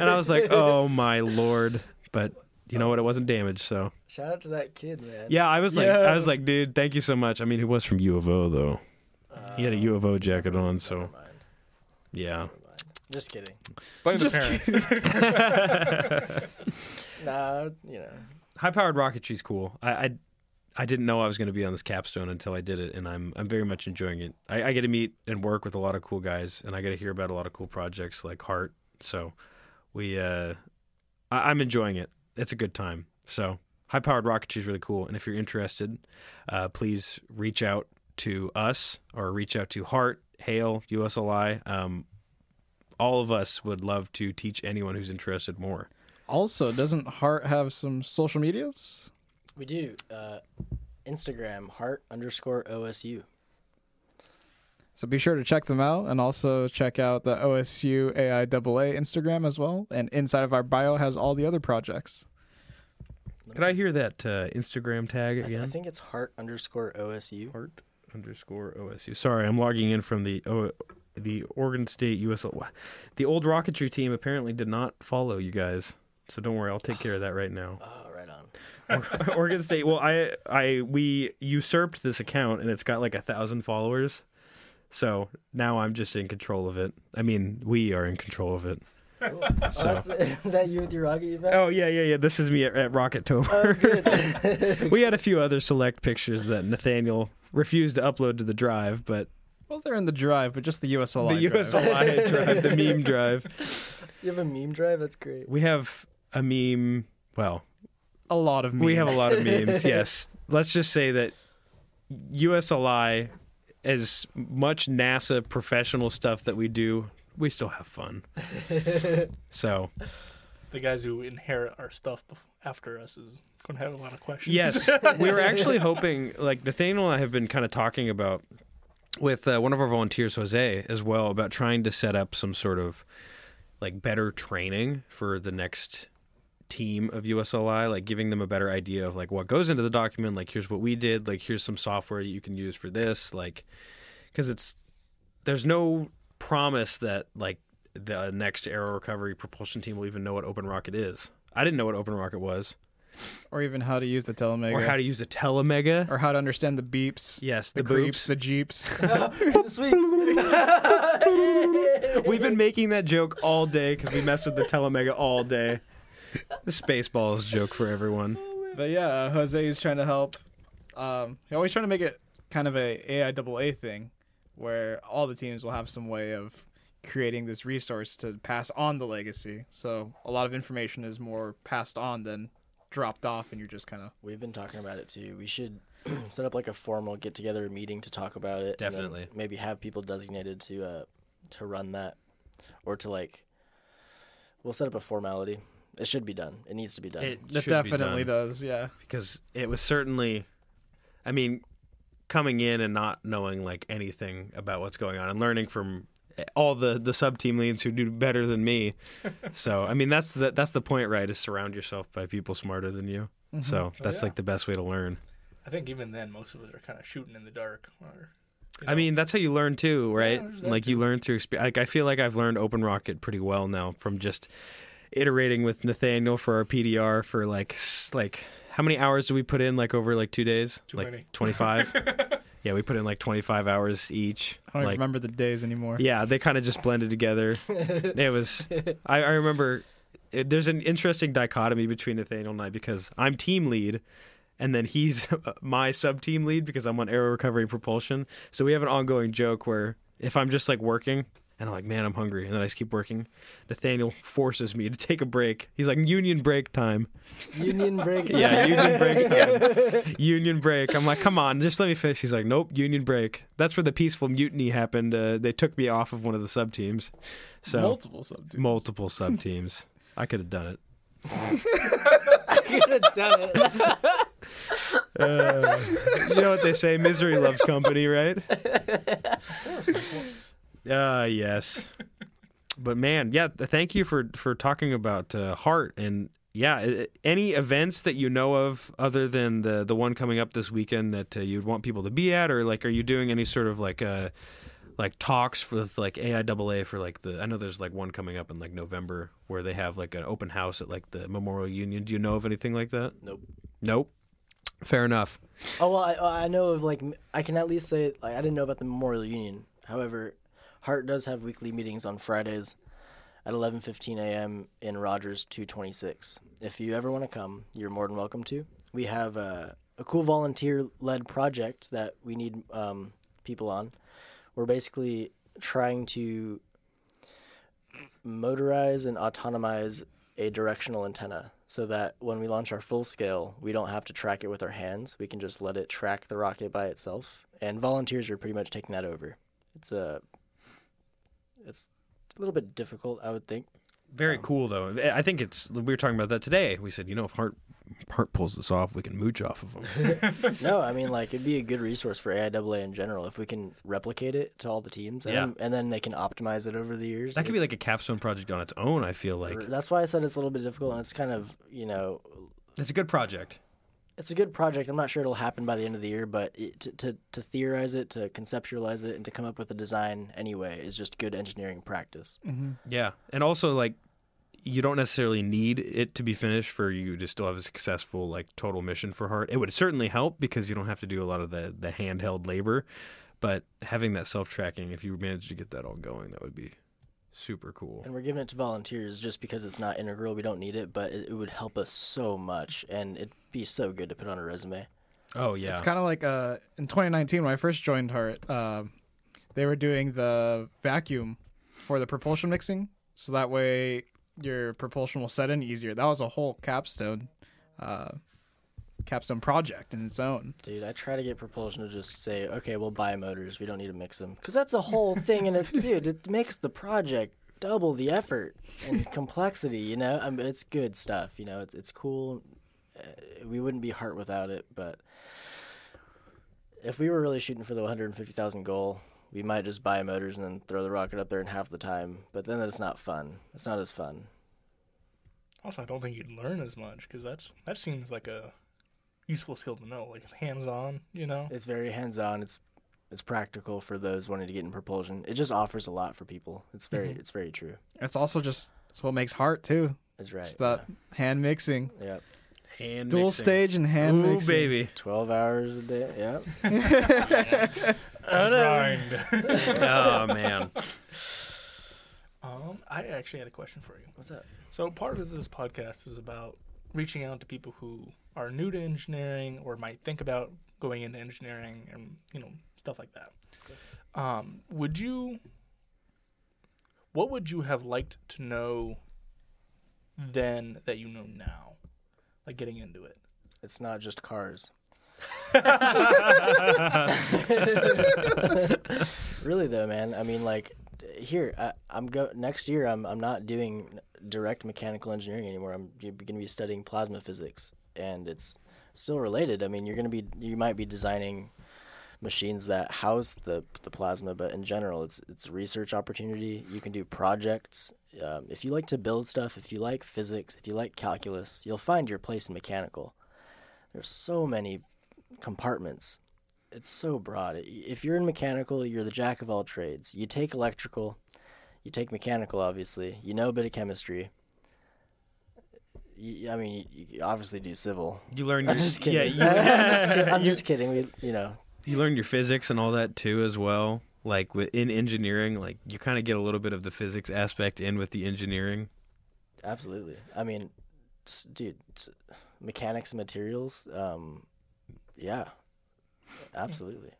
and i was like oh my lord but you know what it wasn't damaged so Shout out to that kid, man. yeah i was like Yeah. i was like dude thank you so much i mean he was from u of o though he had a u of o jacket on uh, so yeah. Just kidding. Blame the Just parent. Nah, you know. high powered rocketry's cool i i I didn't know I was going to be on this capstone until I did it, and I'm I'm very much enjoying it. I, I get to meet and work with a lot of cool guys, and I get to hear about a lot of cool projects like HART. So we, uh, I, I'm enjoying it. It's a good time. So high powered rocketry is really cool, and if you're interested, uh, please reach out to us or reach out to HART, Hale, USLI. Um, all of us would love to teach anyone who's interested more. Also, doesn't HART have some social medias? We do. Uh, Instagram heart underscore OSU. So be sure to check them out and also check out the OSU AIAA Instagram as well. And inside of our bio has all the other projects. Could I hear that uh, Instagram tag I, th- I think it's heart underscore OSU. Heart underscore OSU. Sorry, I'm logging in from the o- the Oregon State USL. The old rocketry team apparently did not follow you guys, so don't worry. I'll take care of that right now. Oh, right on. Oregon State. Well, I I we usurped this account and it's got like a thousand followers. So now I'm just in control of it. I mean, we are in control of it. Cool. Oh, So- that's, is that you with your rocket event? Oh yeah, yeah, yeah. This is me at, at Rocketober. Oh, we had a few other select pictures that Nathaniel refused to upload to the drive, but Well, they're in the drive, but just the USLI. the drive. USLI drive, the meme drive. you have a meme drive? That's great. We have a meme. Well, A lot of memes. we have a lot of memes. Yes, let's just say that USLI, as much NASA professional stuff that we do, we still have fun. So the guys who inherit our stuff bef- after us is going to have a lot of questions. Yes, we were actually hoping, like Nathaniel and I have been kind of talking about with uh, one of our volunteers, Jose, as well, about trying to set up some sort of like better training for the next team of USLI, like giving them a better idea of like what goes into the document. Like, here's what we did. Like, here's some software you can use for this. Like, because it's there's no promise that like the next aero recovery propulsion team will even know what Open Rocket is. I didn't know what Open market was, Or even how to use the TeleMega. or how to use a TeleMega. or how to understand the beeps, Yes, the, beeps. the, creeps, boops. the jeeps. We've been making that joke all day because we messed with the TeleMega all day. The Spaceballs joke for everyone. but yeah, uh, Jose is trying to help. Um, he's always trying to make it kind of a AIAA thing, where all the teams will have some way of creating this resource to pass on the legacy. So a lot of information is more passed on than dropped off, and you're just kind of We've been talking about it too. We should set up like a formal get together meeting to talk about it. and Definitely. maybe have people designated to uh to run that or to like we'll set up a formality. It should be done. It needs to be done. It that should be definitely done. does. Yeah. because it was certainly, I mean, coming in and not knowing like anything about what's going on and learning from all the the sub team leads who do better than me. so I mean that's the that's the point, right? Is surround yourself by people smarter than you. Mm-hmm. So oh, that's yeah. like the best way to learn. I think even then, most of us are kind of shooting in the dark. Or, you I mean, that's how you learn too, right? that like you learn through experience. Like I feel like I've learned Open Rocket pretty well now from just iterating with Nathaniel for our PDR for like like how many hours do we put in like over like two days? Too like twenty five. yeah, we put in like twenty five hours each. I don't like remember the days anymore. yeah, they kind of just blended together. it was. I, I remember. It, there's an interesting dichotomy between Nathaniel and I because I'm team lead, and then he's my sub team lead because I'm on aero recovery propulsion. So we have an ongoing joke where if I'm just like working And I'm like, man, I'm hungry. And then I just keep working. Nathaniel forces me to take a break. He's like, union break time. Union break. Yeah, union break time. union break. I'm like, come on, just let me finish. He's like, nope, union break. That's where the peaceful mutiny happened. Uh, they took me off of one of the sub teams. So Multiple sub teams. multiple sub teams. I could have done it. I could have done it. Uh, you know what they say? Misery loves company, right? Uh, yes. But man, yeah. Thank you for for talking about uh, HART and yeah. Any events that you know of other than the the one coming up this weekend that uh, you'd want people to be at, or like, are you doing any sort of like uh like talks with like AIAA for like the? I know there's like one coming up in like November where they have like an open house at like the Memorial Union. Do you know of anything like that? Nope. Nope. Fair enough. Oh well, I, I know of like I can at least say like I didn't know about the Memorial Union. However, HART does have weekly meetings on Fridays at 11:15 a.m. in Rogers 226. If you ever want to come, you're more than welcome to. We have a, a cool volunteer-led project that we need um, people on. We're basically trying to motorize and autonomize a directional antenna so that when we launch our full scale, we don't have to track it with our hands. We can just let it track the rocket by itself. And volunteers are pretty much taking that over. It's a it's a little bit difficult, I would think. Very um, cool though. Eh, I think it's we were talking about that today. We said, you know, if HART HART pulls this off, we can mooch off of him. no, I mean like it'd be a good resource for AIAA in general if we can replicate it to all the teams, and, Yeah. then, and then they can optimize it over the years. That could be like a capstone project on its own. I feel like That's why I said it's a little bit difficult, and it's kind of you know it's a good project. It's a good project. I'm not sure it'll happen by the end of the year, but it, to, to to theorize it, to conceptualize it, and to come up with a design anyway is just good engineering practice. Mm-hmm. Yeah, and also like you don't necessarily need it to be finished for you to still have a successful like total mission for HART. It would certainly help because you don't have to do a lot of the the handheld labor, but having that self tracking, if you manage to get that all going, that would be super cool. And we're giving it to volunteers just because it's not integral. We don't need it, but it, it would help us so much, and it'd be so good to put on a resume. Oh yeah, It's kind of like uh, in 2019 when I first joined HART, uh, they were doing the vacuum for the propulsion mixing, so that way your propulsion will set in easier. That was a whole capstone, uh, capstone project in its own. Dude, I try to get propulsion to just say, okay, we'll buy motors. We don't need to mix them. Because that's a whole thing. And it, dude, it makes the project double the effort and complexity, you know? I mean, it's good stuff, you know? It's, it's cool. Uh, we wouldn't be HART without it. But if we were really shooting for the 150,000 goal, we might just buy motors and then throw the rocket up there in half the time. But then it's not fun. It's not as fun. Also, I don't think you'd learn as much because that's that seems like a useful skill to know, like hands on. You know, It's very hands on. It's it's practical for those wanting to get in propulsion. It just offers a lot for people. It's very it's very true. It's also just it's what makes HART too. That's right. It's that hand mixing. Yep. hand dual mixing. stage and hand Ooh, mixing. baby. Twelve hours a day. Yep. grind. oh man. um, I actually had a question for you. What's that? So part of this podcast is about reaching out to people who are new to engineering or might think about going into engineering and you know stuff like that. Um, would you? What would you have liked to know then that you know now, like getting into it? It's not just cars. really though, man. I mean, like, here I, I'm go next year. I'm I'm not doing direct mechanical engineering anymore. I'm going to be studying plasma physics, and it's still related. I mean, you're going to be you might be designing machines that house the the plasma, but in general, it's it's research opportunity. You can do projects. Um, if you like to build stuff, if you like physics, if you like calculus, you'll find your place in mechanical. There's so many compartments. It's so broad. If you're in mechanical, you're the jack of all trades. You take electrical, you take mechanical, obviously. You know a bit of chemistry. You, I mean, you, you obviously do civil. You learn your I'm just yeah. You, I'm, just kidding. I'm just kidding. We, you know, you learn your physics and all that too as well like with, in engineering like you kind of get a little bit of the physics aspect in with the engineering absolutely. I mean, dude, mechanics and materials. Um, yeah, absolutely.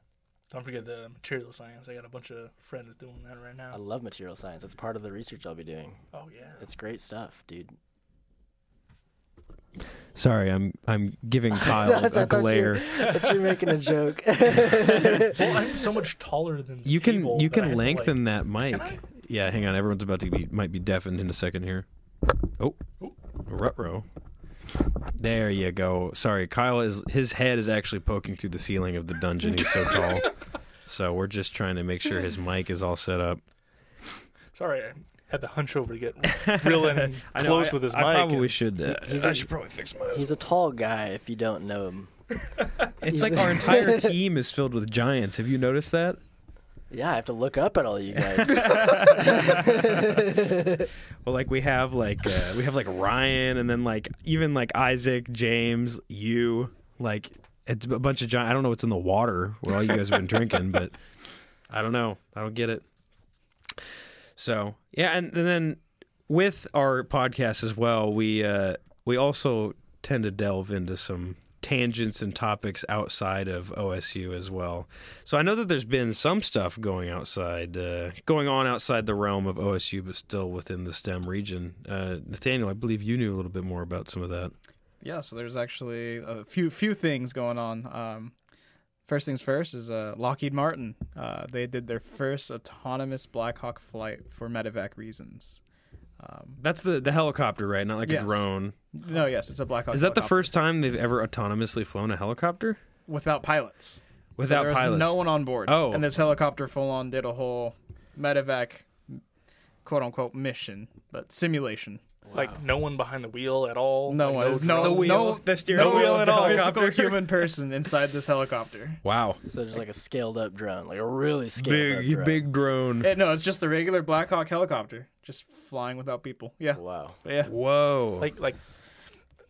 Don't forget the material science. I got a bunch of friends doing that right now. I love material science. It's part of the research I'll be doing. Oh yeah. It's great stuff, dude. Sorry, I'm I'm giving Kyle I a thought you- glare. I you're making a joke. Well, I'm so much taller than You can table you can lengthen like- that mic. Can I? Yeah, hang on. Everyone's about to be might be deafened in a second here. Oh, Ooh. rutro. There you go. Sorry, Kyle is his head is actually poking through the ceiling of the dungeon. He's so tall. So we're just trying to make sure his mic is all set up. Sorry, I had to hunch over to get real in I know, close I- with his mic. I mic. probably and- should. Uh, He's I a- should probably fix my. He's a tall guy if you don't know him. It's like our entire team is filled with giants. Have you noticed that? Yeah, I have to look up at all you guys. Well, like we have like uh, we have like Ryan, and then like even like Isaac, James, you. Like it's a bunch of giant. I don't know what's in the water where all you guys have been drinking, but I don't know. I don't get it. So yeah, and, and then with our podcast as well, we uh, we also tend to delve into some tangents and topics outside of OSU as well. So I know that there's been some stuff going outside, uh, going on outside the realm of OSU, but still within the STEM region. Uh, Nathaniel, I believe you knew a little bit more about some of that. Yeah, so there's actually a few few things going on. Um, first things first is uh, Lockheed Martin. Uh, they did their first autonomous Black Hawk flight for medevac reasons. Um, That's the the helicopter, right? Not like Yes. a drone. no, yes, it's a Black Hawk. Is that the first time they've ever autonomously flown a helicopter without pilots? without so there was pilots? no one on board. Oh. and this helicopter full on did a whole medevac, quote unquote, mission, but simulation. Like no one behind the wheel at all. No like, one. There's drone? no- the wheel, no- the steering No wheel at all. physical human person inside this helicopter. Wow, so there's like a scaled up drone, like a really scaled up big drone. big drone. Eh, no, it's just the regular Black Hawk helicopter, just flying without people. Yeah, Wow. but yeah. Whoa! Like like.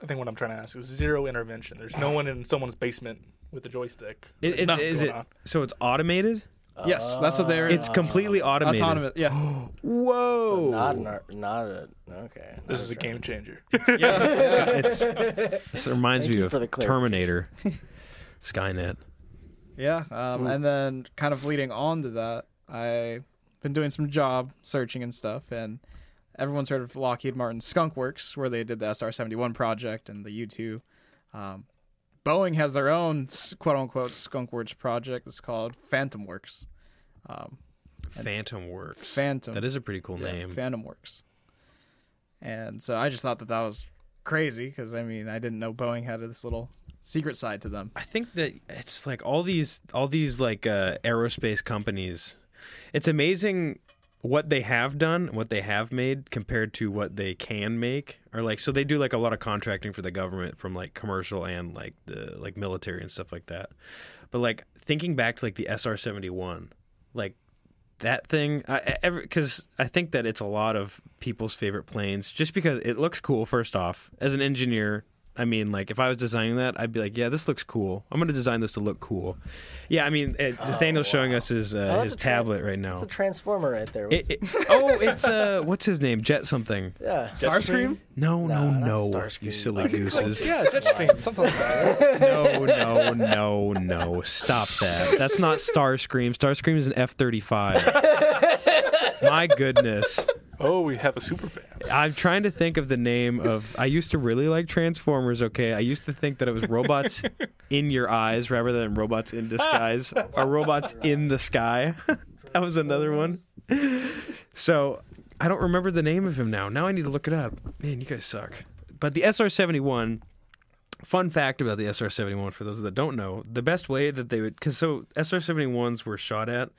I think what I'm trying to ask is zero intervention. There's no one in someone's basement with a joystick. It- There's it- nothing is it on. so? It's automated. Yes, that's what they're. It's completely automated. autonomous. Yeah, Whoa! So not an, ar- not a okay. not This is a game changer. it's, this reminds Thank me you of for the Terminator, Skynet. yeah. Um, and then kind of leading on to that, I've been doing some job searching and stuff, and everyone's heard of Lockheed Martin Skunk Works, where they did the SR-71 project and the U-2. Um, Boeing has their own quote unquote Skunk Works project. It's called Phantom Works. Um, Phantom Works. Phantom. That is a pretty cool Yeah, name. Phantom Works. And so I just thought that that was crazy because I mean I didn't know Boeing had this little secret side to them. I think that it's like all these all these like uh, aerospace companies. It's amazing what they have done, what they have made compared to what they can make. Or like so they do like a lot of contracting for the government from like commercial and like the like military and stuff like that. But like thinking back to like the SR-71, like that thing I ever because I think that it's a lot of people's favorite planes just because it looks cool first off as an engineer I mean like if I was designing that I'd be like yeah this looks cool. I'm gonna design this to look cool. Yeah I mean it, Nathaniel's showing us his uh, Oh, his tra- tablet right now. It's a transformer right there. it, What's it, oh it's uh what's his name? Jet something. Yeah. Starscream? no no Nah, not no you silly gooses. yeah, Jetstream, something like that. no no no no. Stop that. That's not Starscream. Starscream is an F-35 my goodness Oh, we have a super fan. I'm trying to think of the name of. I used to really like Transformers. Okay, I used to think that it was robots in your eyes rather than robots in disguise or robots in the sky. that was another one. So I don't remember the name of him now. Now I need to look it up. Man, you guys suck. But the SR-71. Fun fact about the SR-71 for those that don't know: the best way that they would, because so SR-71s were shot at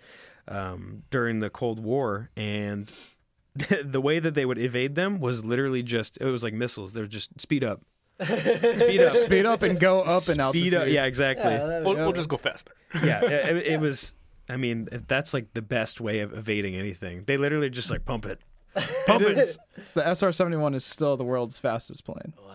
um, during the Cold War, and the way that they would evade them was literally just it was like missiles. They're just speed up, speed up, Speed up and go up in altitude. speed up. Yeah, exactly. Yeah, Yeah, We'll, we'll just go faster. it, it was. I mean, that's like the best way of evading anything. They literally just like pump it, pump It it. is, the SR-71 is still the world's fastest plane. wow.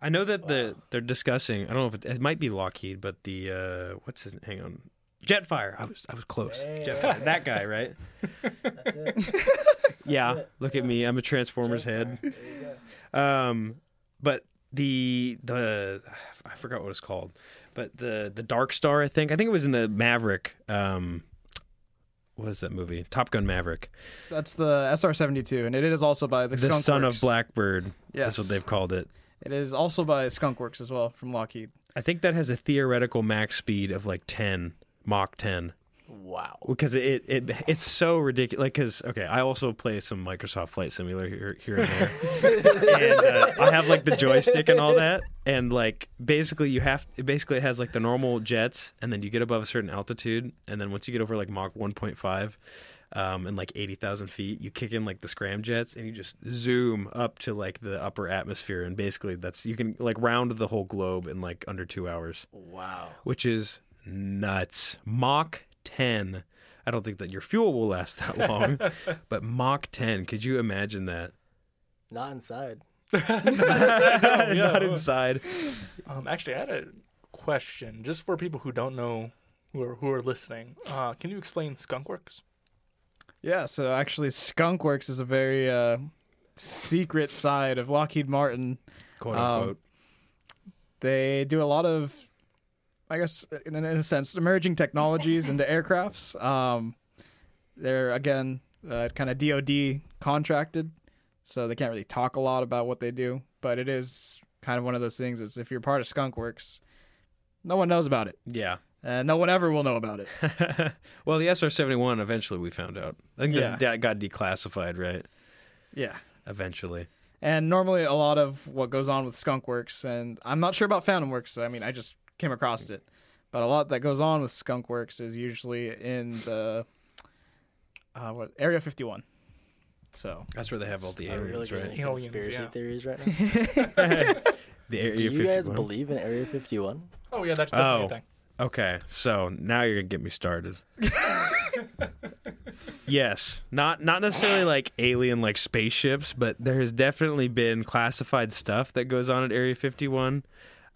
I know that the they're discussing. I don't know if it, it might be Lockheed, but the uh, what's his? Hang on, Jetfire. I was I was close. Jetfire. That guy, right? That's it. yeah. it. Look at me. I'm a Transformers head. There you go. Um, but the the I forgot what it's called, But the the Dark Star, I think, I think it was in the Maverick. Um, what is that movie? Top Gun Maverick. That's the SR seventy two, and it is also by the, The Skunk son Works. of Blackbird. Yes, That's what they've called it. It is also by Skunkworks as well from Lockheed. I think that has a theoretical max speed of like 10, Mach 10. Wow. Because it, it it's so ridiculous. Like, because okay, I also play some Microsoft Flight Simulator here, here and there, and uh, I have like the joystick and all that. And like, basically, you have it basically it has like the normal jets, and then you get above a certain altitude, and then once you get over like Mach one point five, um, and like eighty thousand feet, you kick in like the scram jets, and you just zoom up to like the upper atmosphere, and basically that's you can like round the whole globe in like under two hours Wow. which is nuts. Mach 10. I don't think that your fuel will last that long, but Mach 10. Could you imagine that? Not inside. Not inside. Um, actually, I had a question just for people who don't know who are who are listening. Uh, can you explain Skunkworks? Yeah, so actually, Skunkworks is a very uh, secret side of Lockheed Martin. Quote Um, unquote. They do a lot of, I guess, in, in a sense, emerging technologies into aircrafts. Um, they're again uh, kind of DoD contracted, so they can't really talk a lot about what they do. But it is kind of one of those things. It's if you're part of Skunkworks, no one knows about it, yeah. and no one ever will know about it. well, the SR 71, eventually we found out. I think Yeah. that- that got declassified, right? Yeah. Eventually. And normally, a lot of what goes on with Skunkworks, and I'm not sure about Phantom Works. I mean, I just came across it, but a lot that goes on with Skunkworks is usually in the uh, what Area 51. So That's where they have all the Are we really aliens, right? into conspiracy yeah. theories right now? The Area Do you guys believe in Area 51? Oh yeah, that's definitely Oh. a thing. Okay, so now you're gonna get me started. yes, not not necessarily like alien like spaceships, but there has definitely been classified stuff that goes on at Area 51,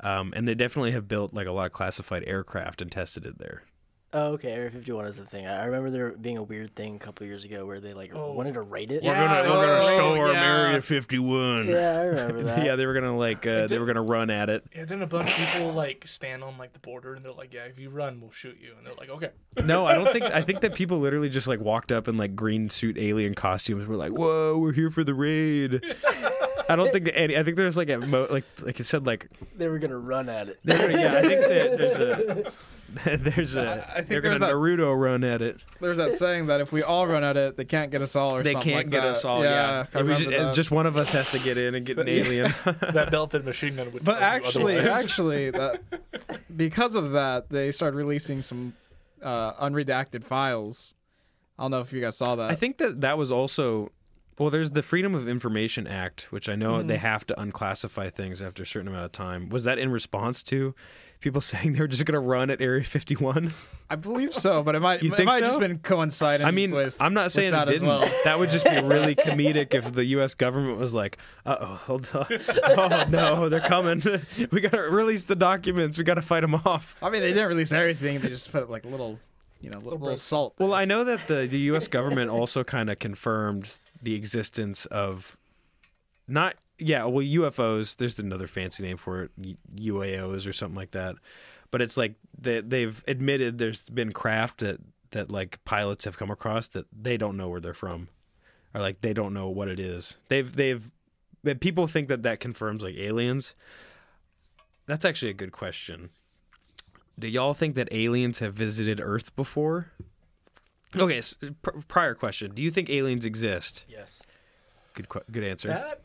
um, and they definitely have built like a lot of classified aircraft and tested it there. Oh, okay. Area 51 is the thing. I I remember there being a weird thing a couple years ago where they like Oh. wanted to rate it. We're Yeah, gonna we're gonna oh, storm yeah. Area 51. Yeah, I remember that. Yeah, they were gonna like uh, they were gonna run at it. Yeah, then a bunch of people like stand on like the border and they're like, "Yeah, if you run, we'll shoot you." And they're like, "Okay." No, I don't think. I think that people literally just like walked up in like green suit alien costumes. We're like, "Whoa, we're here for the raid." I don't think any. I think there's like a mo- like like you said like They were gonna run at it. they're gonna, yeah. I think that there's a there's a I think they're there's gonna that- Naruto run at it. there's that saying that if we all run at it, they can't get us all, or They something can't like get that. us all. Yeah, I It was remember that. just one of us has to get in and get an But- yeah. alien. That belt and machine gun would. But tell you actually, otherwise. actually, that because of that, they started releasing some uh, unredacted files. I don't know if you guys saw that. I think that that was also well. There's the Freedom of Information Act, which I know Mm-hmm. they have to unclassify things after a certain amount of time. Was that in response to people saying they were just going to run at Area 51? I believe so, but it might You it think might so? just been coinciding. I mean, with, I'm not saying that as didn't. well. That would just be really comedic if the U.S. government was like, "Uh oh, hold on. oh no, they're coming. we got to release the documents. We got to fight them off." I mean, they didn't release everything. They just put like a little, you know, little, little break. salt. Well, I know that the, the U.S. government also kind of confirmed the existence of not yeah well UFOs. There's another fancy name for it, UAOs or something like that. But it's like they, they've admitted there's been craft that that like pilots have come across that they don't know where they're from, or like they don't know what it is. They've they've people think that that confirms like aliens. That's actually a good question. Do y'all think that aliens have visited Earth before? Okay, s pr- prior question. Do you think aliens exist? Yes. Good, que- good answer. that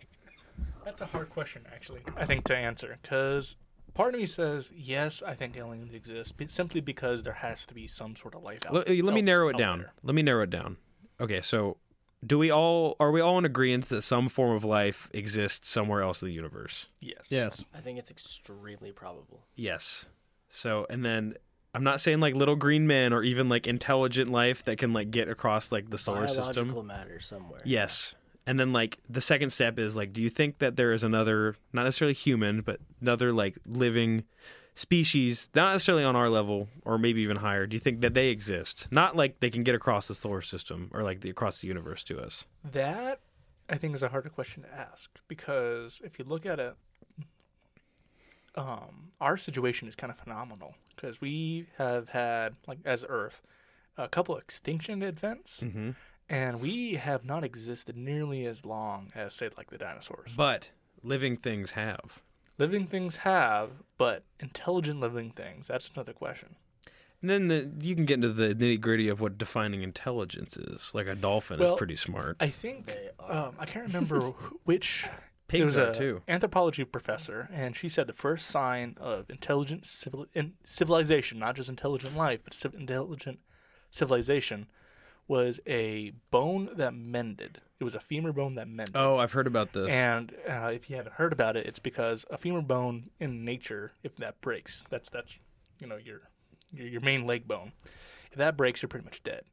that's a hard question, actually. I think to answer because part of me says yes, I think aliens exist, but simply because there has to be some sort of life out. let, let me narrow it down. there. Let me narrow it down. Okay, so do we all are we all in agreement that some form of life exists somewhere else in the universe? Yes. yes, I think it's extremely probable. Yes. So and then I'm not saying like little green men or even like intelligent life that can like get across like the solar Biological system. matter somewhere. Yes. And then like the second step is like do you think that there is another not necessarily human but another like living species not necessarily on our level or maybe even higher do you think that they exist not like they can get across the solar system or like the, across the universe to us That I think is a harder question to ask because if you look at it, um, our situation is kind of phenomenal because we have had, like, as Earth, a couple extinction events, Mm-hmm. and we have not existed nearly as long as, say, like the dinosaurs. But living things have. living things have, but intelligent living things, that's another question. And then the, you can get into the nitty gritty of what defining intelligence is. Like a dolphin Well, is pretty smart. I think They um, I can't remember which. Pigs there was are a too. anthropology professor, and she said the first sign of intelligent civil, in, civilization, not just intelligent life, but civ- intelligent civilization, was a bone that mended. It was a femur bone that mended. Oh, I've heard about this. And uh, if you haven't heard about it, it's because a femur bone in nature, if that breaks, that's that's you know your your, your main leg bone. If that breaks, you're pretty much dead.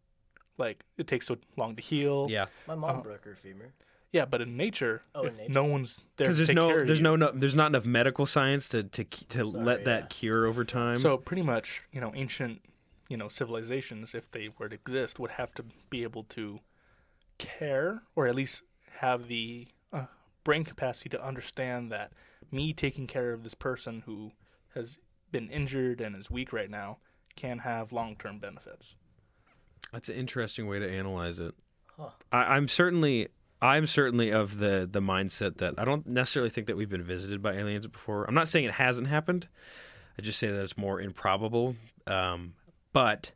Like it takes so long to heal. yeah, My mom uh, broke her femur. Yeah, but in nature, Oh, in nature. no one's there because there's take no of there's no, no there's not enough medical science to to to Sorry, let yeah. that cure over time. So pretty much, you know, ancient, you know, civilizations, if they were to exist, would have to be able to care or at least have the uh, brain capacity to understand that me taking care of this person who has been injured and is weak right now can have long-term benefits. That's an interesting way to analyze it. Huh. I, I'm certainly I'm certainly of the the mindset that I don't necessarily think that we've been visited by aliens before. I'm not saying it hasn't happened. I just say that it's more improbable. Um, but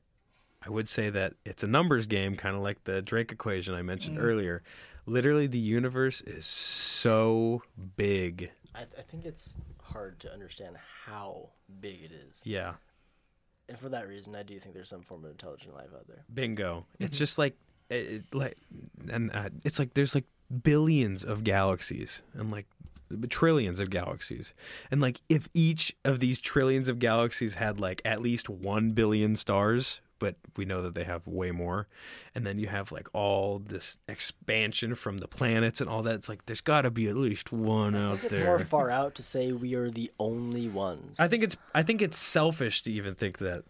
I would say that it's a numbers game, kind of like the Drake equation I mentioned earlier. Literally, the universe is so big. I, th- I think it's hard to understand how big it is, Yeah, and for that reason, I do think there's some form of intelligent life out there. bingo. It's just like it, it- like and uh, it's like there's like billions of galaxies and like trillions of galaxies and like if each of these trillions of galaxies had like at least 1 billion stars but we know that they have way more and then you have like all this expansion from the planets and all that it's like there's got to be at least one I out think it's there more far out to say we are the only ones. I think it's I think it's selfish to even think that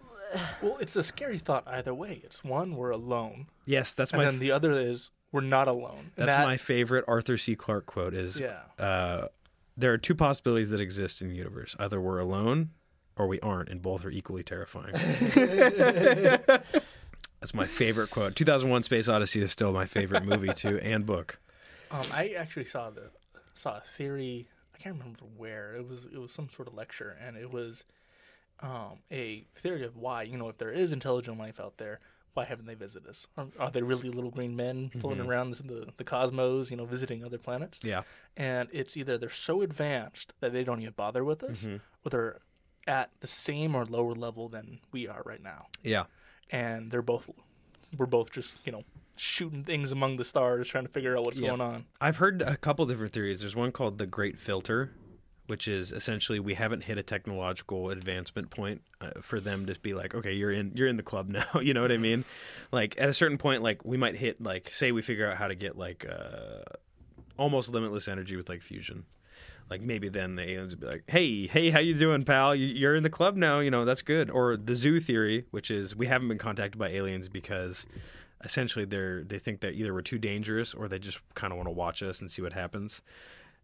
Well, it's a scary thought either way. It's one, we're alone, yes that's and my then the other is we're not alone. That's that- my favorite Arthur C Clarke quote is yeah. uh, there are two possibilities that exist in the universe. Either we're alone or we aren't, and both are equally terrifying. That's my favorite quote. 2001 Space Odyssey is still my favorite movie, too, and book. Um, I actually saw the saw a theory. I can't remember where it was. It was some sort of lecture, and it was um, a theory of why you know if there is intelligent life out there, why haven't they visited us? Are, are they really little green men floating Mhm. around the the cosmos? You know, visiting other planets? Yeah. And it's either they're so advanced that they don't even bother with us, Mhm. or they're at the same or lower level than we are right now, Yeah. and they're both we're both just you know shooting things among the stars, trying to figure out what's Yeah. going on. I've heard a couple different theories. There's one called the Great Filter, which is essentially we haven't hit a technological advancement point uh, for them to be like, okay, you're in you're in the club now. you know what I mean? Like at a certain point, like we might hit like say we figure out how to get like uh, almost limitless energy with like fusion. Like maybe then the aliens would be like, "Hey, hey, how you doing, pal? You- You're in the club now. You know that's good." Or the zoo theory, which is we haven't been contacted by aliens because essentially they're they think that either we're too dangerous or they just kind of want to watch us and see what happens.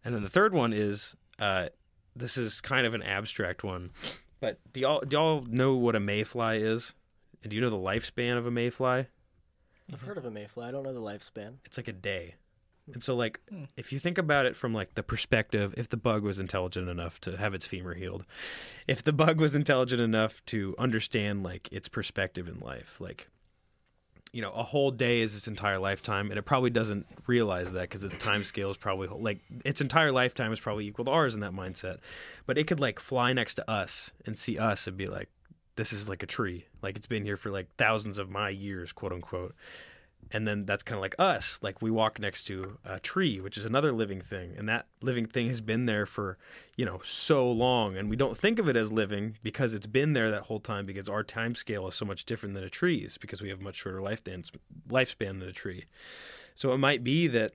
And then the third one is uh, this is kind of an abstract one, but do y'all do y'all know what a mayfly is? And do you know the lifespan of a mayfly? I've heard of a mayfly. I don't know the lifespan. It's like a day. And so like if you think about it from like the perspective if the bug was intelligent enough to have its femur healed, if the bug was intelligent enough to understand like its perspective in life, like you know, a whole day is its entire lifetime, and it probably doesn't realize that because the time scale is probably like its entire lifetime is probably equal to ours in that mindset. But it could like fly next to us and see us and be like, "This is like a tree, like it's been here for like thousands of my years, quote unquote." And then that's kind of like us, like we walk next to a tree, which is another living thing, and that living thing has been there for you know so long, and we don't think of it as living because it's been there that whole time because our time scale is so much different than a tree's because we have much shorter lifespan lifespan than a tree. So it might be that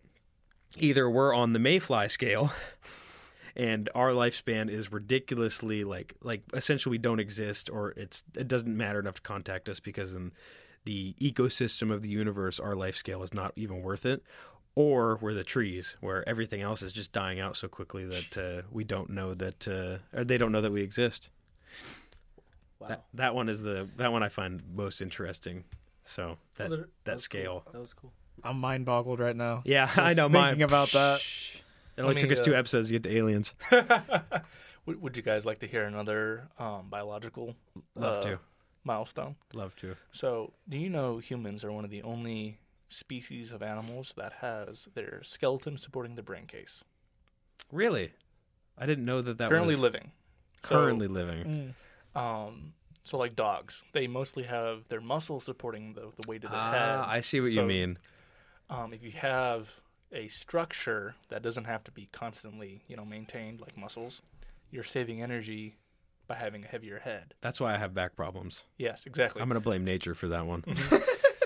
either we're on the mayfly scale and our lifespan is ridiculously like like essentially we don't exist or it's it doesn't matter enough to contact us because in the ecosystem of the universe our life scale is not even worth it or we're the trees, where everything else is just dying out so quickly that uh, we don't know that, uh, or they don't know that we exist. Wow. That that one is the that one I find most interesting. So that Well, there- that was cool. scale. That was cool. I'm mind boggled right now. Yeah, I know. thinking mine. about that. It only Let took me, us two uh, episodes to get to aliens. would, would you guys like to hear another um, biological Love uh, to. Milestone? Love to. So, do you know humans are one of the only species of animals that has their skeleton supporting the brain case? Really? I didn't know that that currently was living. So, currently living. Um, so like dogs, they mostly have their muscles supporting the, the weight of their Ah, head. I see what you mean. Um, if you have a structure that doesn't have to be constantly, you know, maintained like muscles, you're saving energy by having a heavier head. That's why I have back problems. Yes, exactly. I'm gonna blame nature for that one.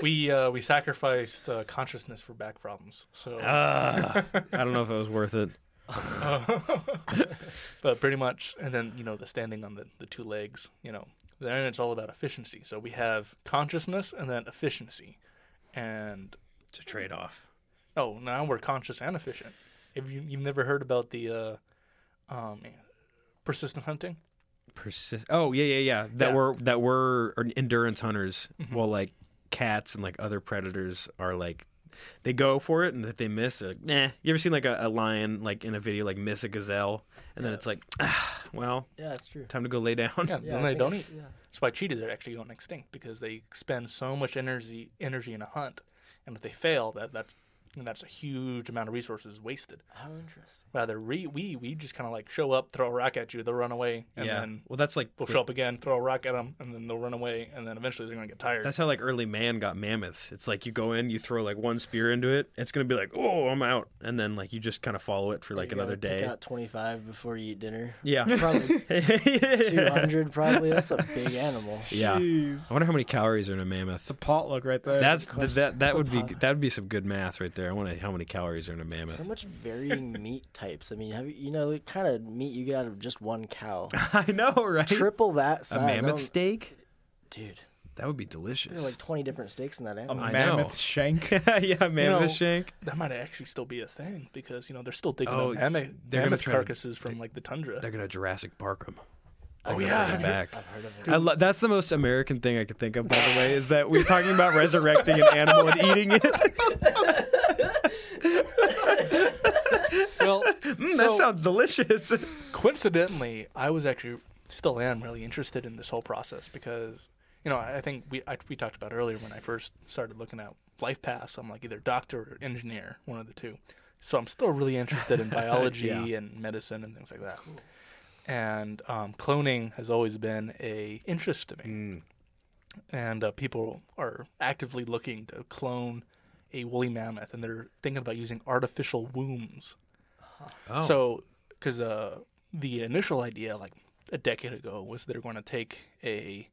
we uh, we sacrificed uh, consciousness for back problems. So, Ah, I don't know if it was worth it. but pretty much, and then you know the standing on the, the two legs. You know, then it's all about efficiency. So we have consciousness and then efficiency, and It's a trade off. oh, now we're conscious and efficient. Have you you've never heard about the uh, um, persistent hunting? Persist. Oh yeah, yeah, yeah. That Yeah. were that were endurance hunters. Mhm. Well, like cats and like other predators are like they go for it, and if they miss, they're like, nah. You ever seen like a, a lion like in a video like miss a gazelle, and then it's like, ah, well, Yeah, that's true. time to go lay down. Yeah, Yeah, then they don't eat. Yeah. That's why cheetahs are actually going extinct because they spend so much energy energy in a hunt, and if they fail, that that's that's a huge amount of resources wasted. How interesting. Rather, we we, we just kind of like show up, throw a rock at you, they'll run away, and yeah. then well, that's like we'll show up again, throw a rock at them, and then they'll run away, and then eventually they're gonna get tired. That's how like early man got mammoths. It's like you go in, you throw like one spear into it, it's gonna be like, oh, I'm out, and then like you just kind of follow it for like You another gotta pick day. out 25 before you eat dinner. Yeah. Probably 200. Probably that's a big animal. Yeah. Jeez. I wonder how many calories are in a mammoth. It's a potluck right there. That's good question. that that would be that would be some good math right there. I want to how many calories are in a mammoth. So much varying meat types. I mean, have you, you know the kind of meat you get out of just one cow? I know, right? Triple that size. a I mammoth steak? dude. That would be delicious. There are like 20 different steaks in that a animal. I mammoth know. shank. yeah, mammoth know, shank. that might actually still be a thing because you know they're still digging Oh, up mammoth, they're mammoth try to- carcasses from like the tundra. They're gonna Jurassic Park them. Oh, yeah. of Bring it. it back. I've heard of it. I lo- that's the most American thing I could think of, by the way, is that we're talking about resurrecting an animal and eating it. well, Mm, that So- sounds delicious. coincidentally, I was actually still am really interested in this whole process because you know I I think we I, we talked about earlier when I first started looking at life paths. I'm like either doctor or engineer, one of the two. So I'm still really interested in biology Yeah. and medicine and things like that. And um, cloning has always been a interest to me, Mm, and uh, people are actively looking to clone a woolly mammoth, and they're thinking about using artificial wombs. oh. So, because uh, the initial idea, like a decade ago, was they're going to take a,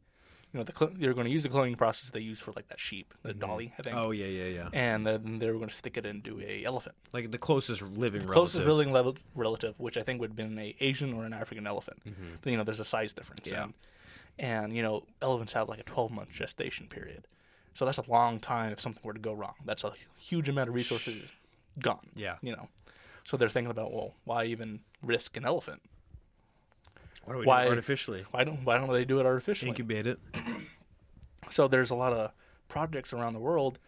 you know, the cl- they're going to use the cloning process they use for like that sheep, the dolly, I think, oh yeah, yeah, yeah. and then they were going to stick it into a elephant, Like the closest living closest relative. living level relative, which I think would have been a Asian or an African elephant. Mhm. But, you know, there's a size difference. Yeah. And, and you know, elephants have like a 12 month gestation period, so that's a long time if something were to go wrong. That's a huge amount of resources gone Yeah. you know. So they're thinking about, well, why even risk an elephant? What do we Why- do artificially? Why don't why don't they do it artificially? Incubate it. So there's a lot of projects around the world.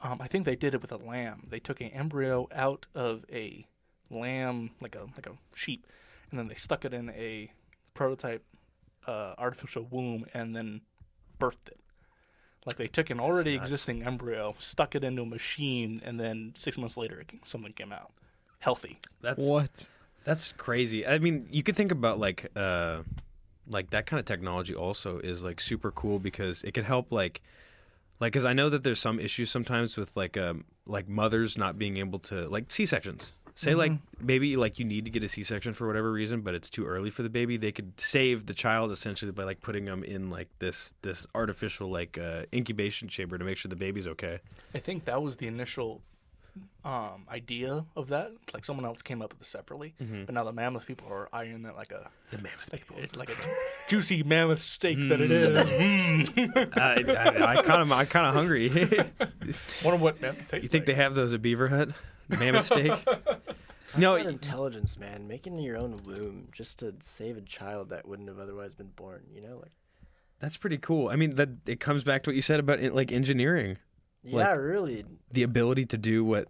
Um, I think they did it with a lamb. They took an embryo out of a lamb, like a like a sheep, and then they stuck it in a prototype uh, artificial womb, and then birthed it. Like they took an already existing embryo, stuck it into a machine, and then six months later, it- something came out healthy. That's What? That's crazy. I mean, you could think about like uh like that kind of technology also is like super cool because it could help like like cuz I know that there's some issues sometimes with like um like mothers not being able to like C-sections. Say like maybe like you need to get a C-section for whatever reason, but it's too early for the baby. They could save the child essentially by like putting them in like this this artificial like uh, incubation chamber to make sure the baby's okay. I think that was the initial um, idea of that. Like someone else came up with it separately, Mm-hmm. but now the mammoth people are eyeing that like a the mammoth people, like a juicy mammoth steak that it is. Mm. I, I, I kind of, I'm kind of hungry. you Wonder what mammoth tastes think like. they have those at Beaver Hut? Mammoth steak? no, That intelligence, man, making your own womb just to save a child that wouldn't have otherwise been born. You know, like that's pretty cool. I mean, that it comes back to what you said about like engineering, yeah, really. the ability to do what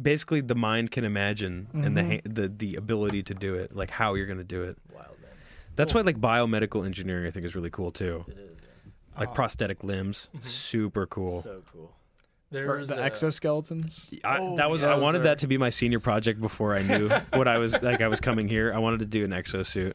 basically the mind can imagine, and the mm-hmm. the the ability to do it, like how you're going to do it. Wild man. That's why like biomedical engineering, I think, is really cool too. It is. yeah. Like Oh. prosthetic limbs, mm-hmm. super cool. So cool. There's the a- exoskeletons. I, Oh, that was yeah, I wanted are- that to be my senior project before I knew what I was like. I was coming here. I wanted to do an exosuit.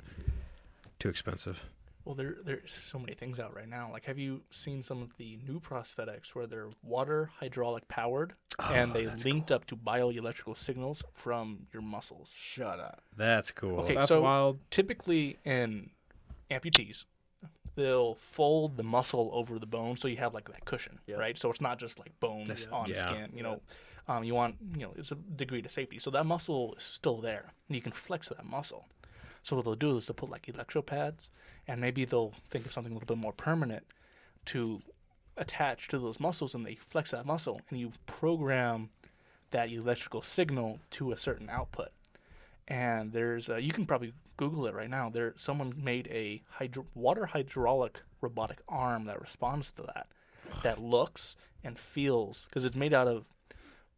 Too expensive. Well, there there's so many things out right now. Like, have you seen some of the new prosthetics where they're water hydraulic powered and they linked up to bioelectrical signals from your muscles? Shut up. That's cool. Okay, That's so wild. typically in amputees, they'll fold the muscle over the bone so you have like that cushion, Yep. right? So it's not just like bone That's- on yeah. skin. You know, um, you want you know it's a degree to safety. So that muscle is still there, and you can flex that muscle. So what they'll do is they'll put like electropads, and maybe they'll think of something a little bit more permanent to attach to those muscles, and they flex that muscle, and you program that electrical signal to a certain output and there's a, you can probably Google it right now. There, someone made a hydro, water hydraulic robotic arm that responds to that, that looks and feels because it's made out of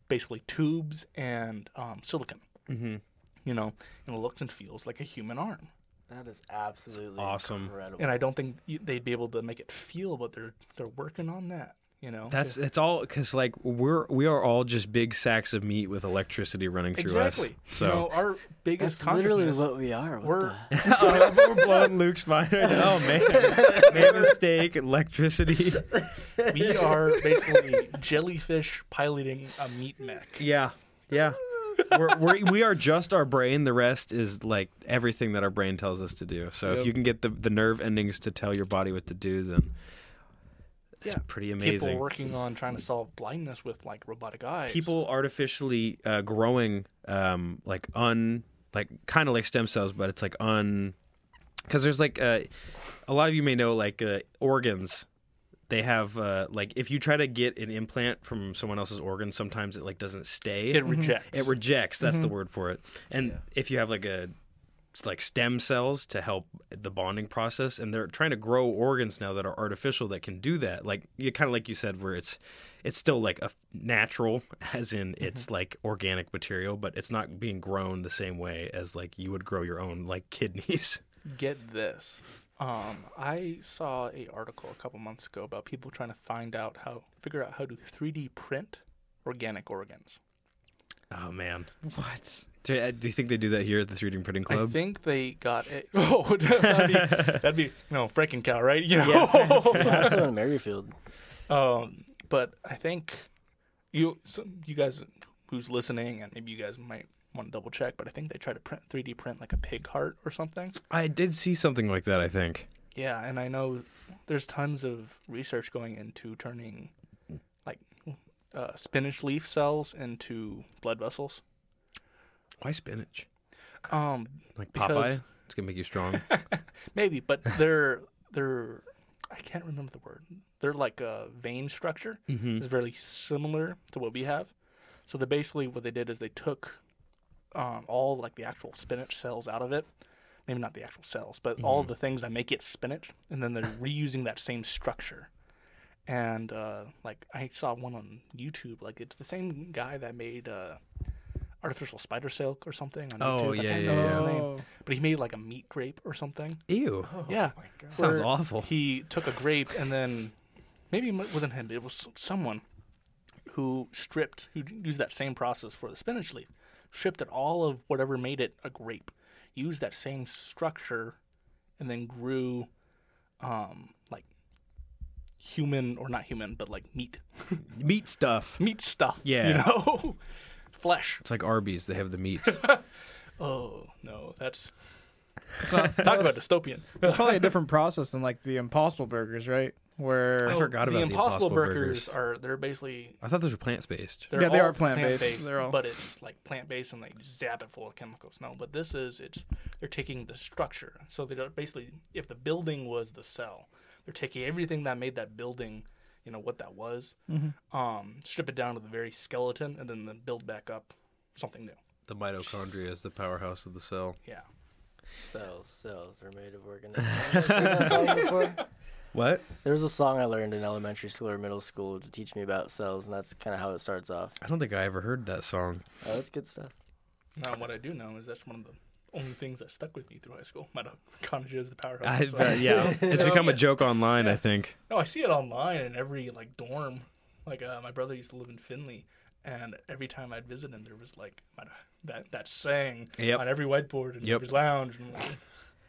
basically tubes and um, silicon. hmm You know, and it looks and feels like a human arm. That is absolutely awesome. incredible. And I don't think you, they'd be able to make it feel, but they're they're working on that. You know, That's it's all because like we're we are all just big sacks of meat with electricity running through exactly. us. So you know, our biggest That's literally consciousness. what we are. What we're the- oh, we're blowing Luke's mind right now. Oh man, mammoth steak, electricity. we are basically jellyfish piloting a meat mech. Yeah, yeah. We're, we're, we are just our brain. The rest is like everything that our brain tells us to do. So if you can get the, the nerve endings to tell your body what to do, then it's Yeah. pretty amazing. People amazing. working on trying to solve blindness with like robotic eyes. People artificially uh, growing um, like un like kind of like stem cells, but it's like un because there's like uh, a lot of you may know like uh, organs. They have uh, like if you try to get an implant from someone else's organ, sometimes it like doesn't stay. it mm-hmm. rejects. It rejects. That's the mm-hmm. word for it. And if you have like a like stem cells to help the bonding process, and they're trying to grow organs now that are artificial that can do that. Like you kind of like you said, where it's it's still like a natural, as in mm-hmm. it's like organic material, but it's not being grown the same way as like you would grow your own like kidneys. Get this. Um, I saw a article a couple months ago about people trying to find out how figure out how to 3D print organic organs. Oh man, What? do, uh, you think they do that here at the 3D printing club? I think they got it. Oh, that'd be, that'd be you no Franken cow, right? You know. That's in Merryfield. Um, but I think you so you guys who's listening and maybe you guys might want to double check, but I think they try to print 3D print like a pig heart or something. I did see something like that. I think. Yeah, and I know there's tons of research going into turning like uh, spinach leaf cells into blood vessels. Why spinach? Um, Like Because- Popeye? It's gonna make you strong. maybe, but they're they're I can't remember the word. They're like a vein structure. mm-hmm. is very similar to what we have. So they basically what they did is they took um, all like the actual spinach cells out of it. Maybe not the actual cells, but all the things that make it spinach, and then they're reusing that same structure. And uh, like I saw one on YouTube, like it's the same guy that made uh, artificial spider silk or something on Oh, YouTube. I yeah, can't yeah, remember his yeah. name, Oh. but he made like a meat grape or something. Ew. yeah, Sounds awful. He took a grape and then maybe it wasn't him. It was someone who stripped, who used that same process for the spinach leaf, stripped it all of whatever made it a grape, used that same structure, and then grew, um, like human or not human, but like meat, Meat stuff. meat stuff. Yeah. you know, flesh. It's like Arby's. They have the meats. Oh no, that's It's not, Talk about dystopian. it's probably a different process than like the Impossible Burgers, right? Where I forgot the about the Impossible Impossible Burgers. Burgers. are they're basically I thought those were plant based. they're Yeah, they all are plant-based. They're all- but it's like plant based and they zap it full of chemicals. No, but this is it's they're taking the structure. So they're basically if the building was the cell, they're taking everything that made that building, you know what that was, Mm-hmm. um, strip it down to the very skeleton, and then, then build back up something new. The mitochondria is the powerhouse of the cell. Yeah. Cells, cells, they're made of organisms. Have you heard that song before? What? There was a song I learned in elementary school or middle school to teach me about cells, and that's kind of how it starts off. I don't think I ever heard that song. Oh, that's good stuff. Now what I do know is that's one of the only things that stuck with me through high school. My Mitochondria is the powerhouse. I, of the cell. yeah, it's become a joke online. I think. No, I see it online in every like dorm. Like uh, my brother used to live in Finley, and every time I'd visit him, there was like my- that that saying Yep. on every whiteboard in Yep. every lounge. And, like,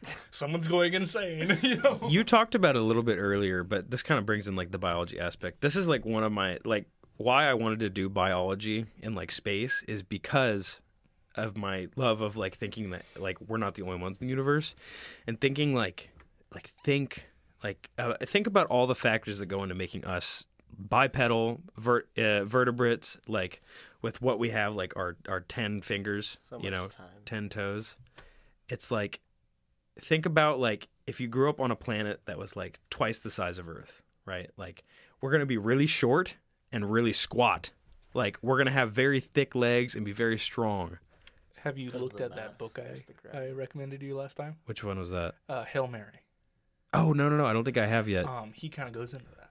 Someone's going insane, you know. You talked about it a little bit earlier, but this kind of brings in like the biology aspect. This is like one of my like why I wanted to do biology in like space is because of my love of like thinking that like we're not the only ones in the universe and thinking like like think like uh, think about all the factors that go into making us bipedal vert, uh, vertebrates like with what we have like our our 10 fingers So you know time. 10 toes it's like think about like if you grew up on a planet that was like twice the size of earth right like we're going to be really short and really squat like we're going to have very thick legs and be very strong Have you Because looked at math, that book I. I recommended you last time? which one was that Uh, Hail Mary. oh no no no i don't think i have yet Um, he kind of goes into that.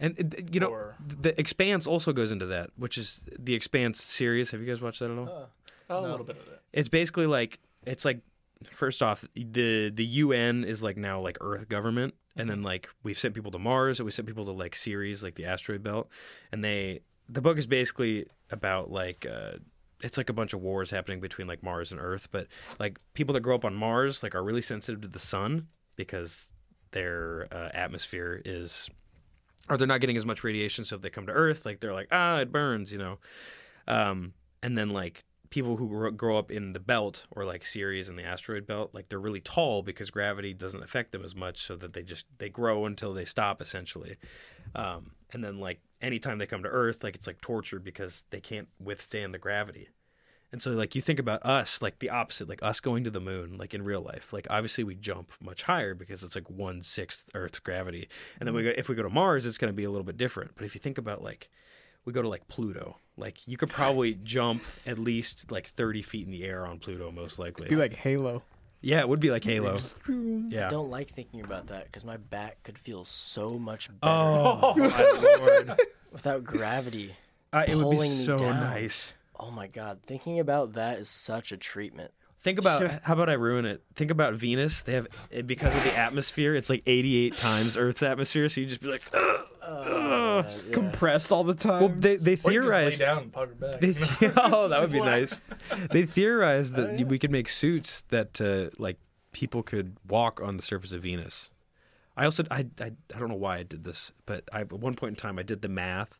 and uh, you know Or- the expanse also goes into that which is the expanse series have you guys watched that at all Oh, A No. little bit of it. it's basically like it's like first off the the UN is like now like Earth government, and then like we've sent people to Mars, and we sent people to like Ceres, like the asteroid belt, and they the book is basically about like. uh it's like a bunch of wars happening between like Mars and Earth, but like people that grow up on Mars like are really sensitive to the sun because their uh, atmosphere is, or they're not getting as much radiation. So if they come to Earth, like they're like ah it burns, you know, um, and then like people who grow, grow up in the belt or like Ceres and the asteroid belt, like they're really tall because gravity doesn't affect them as much, so that they just they grow until they stop essentially. Um, and then like anytime they come to Earth, like it's like torture because they can't withstand the gravity. And so like you think about us, like the opposite, like us going to the moon, like in real life. Like obviously we jump much higher because it's like one sixth Earth's gravity. And then we go if we go to Mars, it's gonna be a little bit different. But if you think about like we go to like Pluto. Like you could probably jump at least like thirty feet in the air on Pluto, most likely. Be like Halo. yeah, it would be like Halo. Yeah. I don't like thinking about that because my back could feel so much better Oh my lord! without gravity. Uh, it would be Pulling me so down. nice. Oh my god, thinking about that is such a treatment. Think about how about I ruin it? Think about Venus. They have because of the atmosphere. It's like eighty-eight times Earth's atmosphere. So you just be like, "Ugh." Uh, yeah. Compressed all the time. well, they they theorized. lay down and put it back. They, oh, that would be nice. They theorized that Oh, yeah. we could make suits that uh, like people could walk on the surface of Venus. I also I, I I don't know why I did this, but I, at one point in time I did the math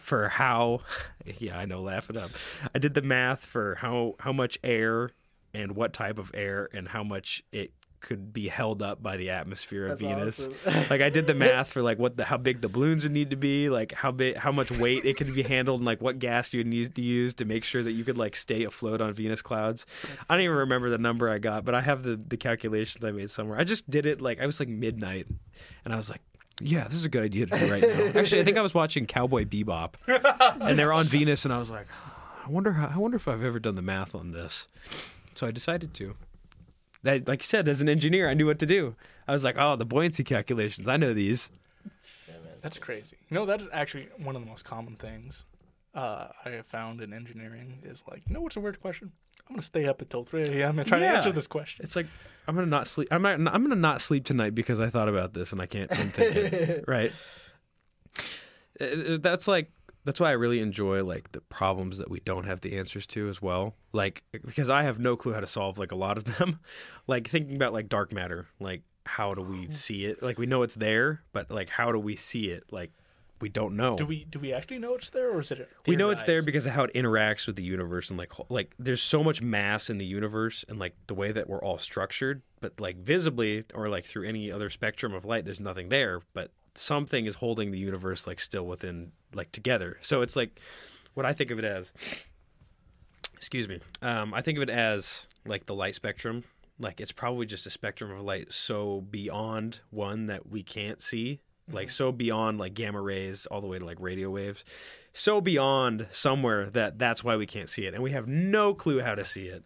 for how yeah I know laugh it up. I did the math for how how much air and what type of air and how much it could be held up by the atmosphere of That's Venus. awesome. like I did the math for like what the how big the balloons would need to be, like how big how much weight it could be handled, and like what gas you would need to use to make sure that you could like stay afloat on Venus clouds. I don't even remember the number I got, but I have the the calculations I made somewhere. I just did it like I was like midnight, and I was like. Yeah, this is a good idea to do right now. Actually, I think I was watching Cowboy Bebop, and they're on Venus, and I was like, I wonder how, I wonder if I've ever done the math on this. So I decided to. That, like you said, as an engineer, I knew what to do. I was like, oh, the buoyancy calculations, I know these. That's crazy. You know, that is actually one of the most common things uh, I have found in engineering is like, you know what's a weird question? I'm going to stay up until 3 a.m. and try Yeah. to answer this question. It's like I'm gonna not sleep. I'm not. I'm gonna not sleep tonight because I thought about this and I can't it. Right. Uh, That's like that's why I really enjoy like the problems that we don't have the answers to as well. Like because I have no clue how to solve like a lot of them. like thinking about like dark matter. Like how do we oh. see it? Like we know it's there, but like how do we see it? Like we don't know. Do we do we actually know it's there, or is it? we know it's there because of how it interacts with the universe and like like there's so much mass in the universe and like the way that we're all structured but like visibly or like through any other spectrum of light there's nothing there but something is holding the universe like still within like together. So it's like what i think of it as excuse me um, i think of it as like the light spectrum. Like it's probably just a spectrum of light so beyond one that we can't see. Like so beyond like gamma rays all the way to like radio waves. So beyond somewhere that that's why we can't see it. And we have no clue how to see it.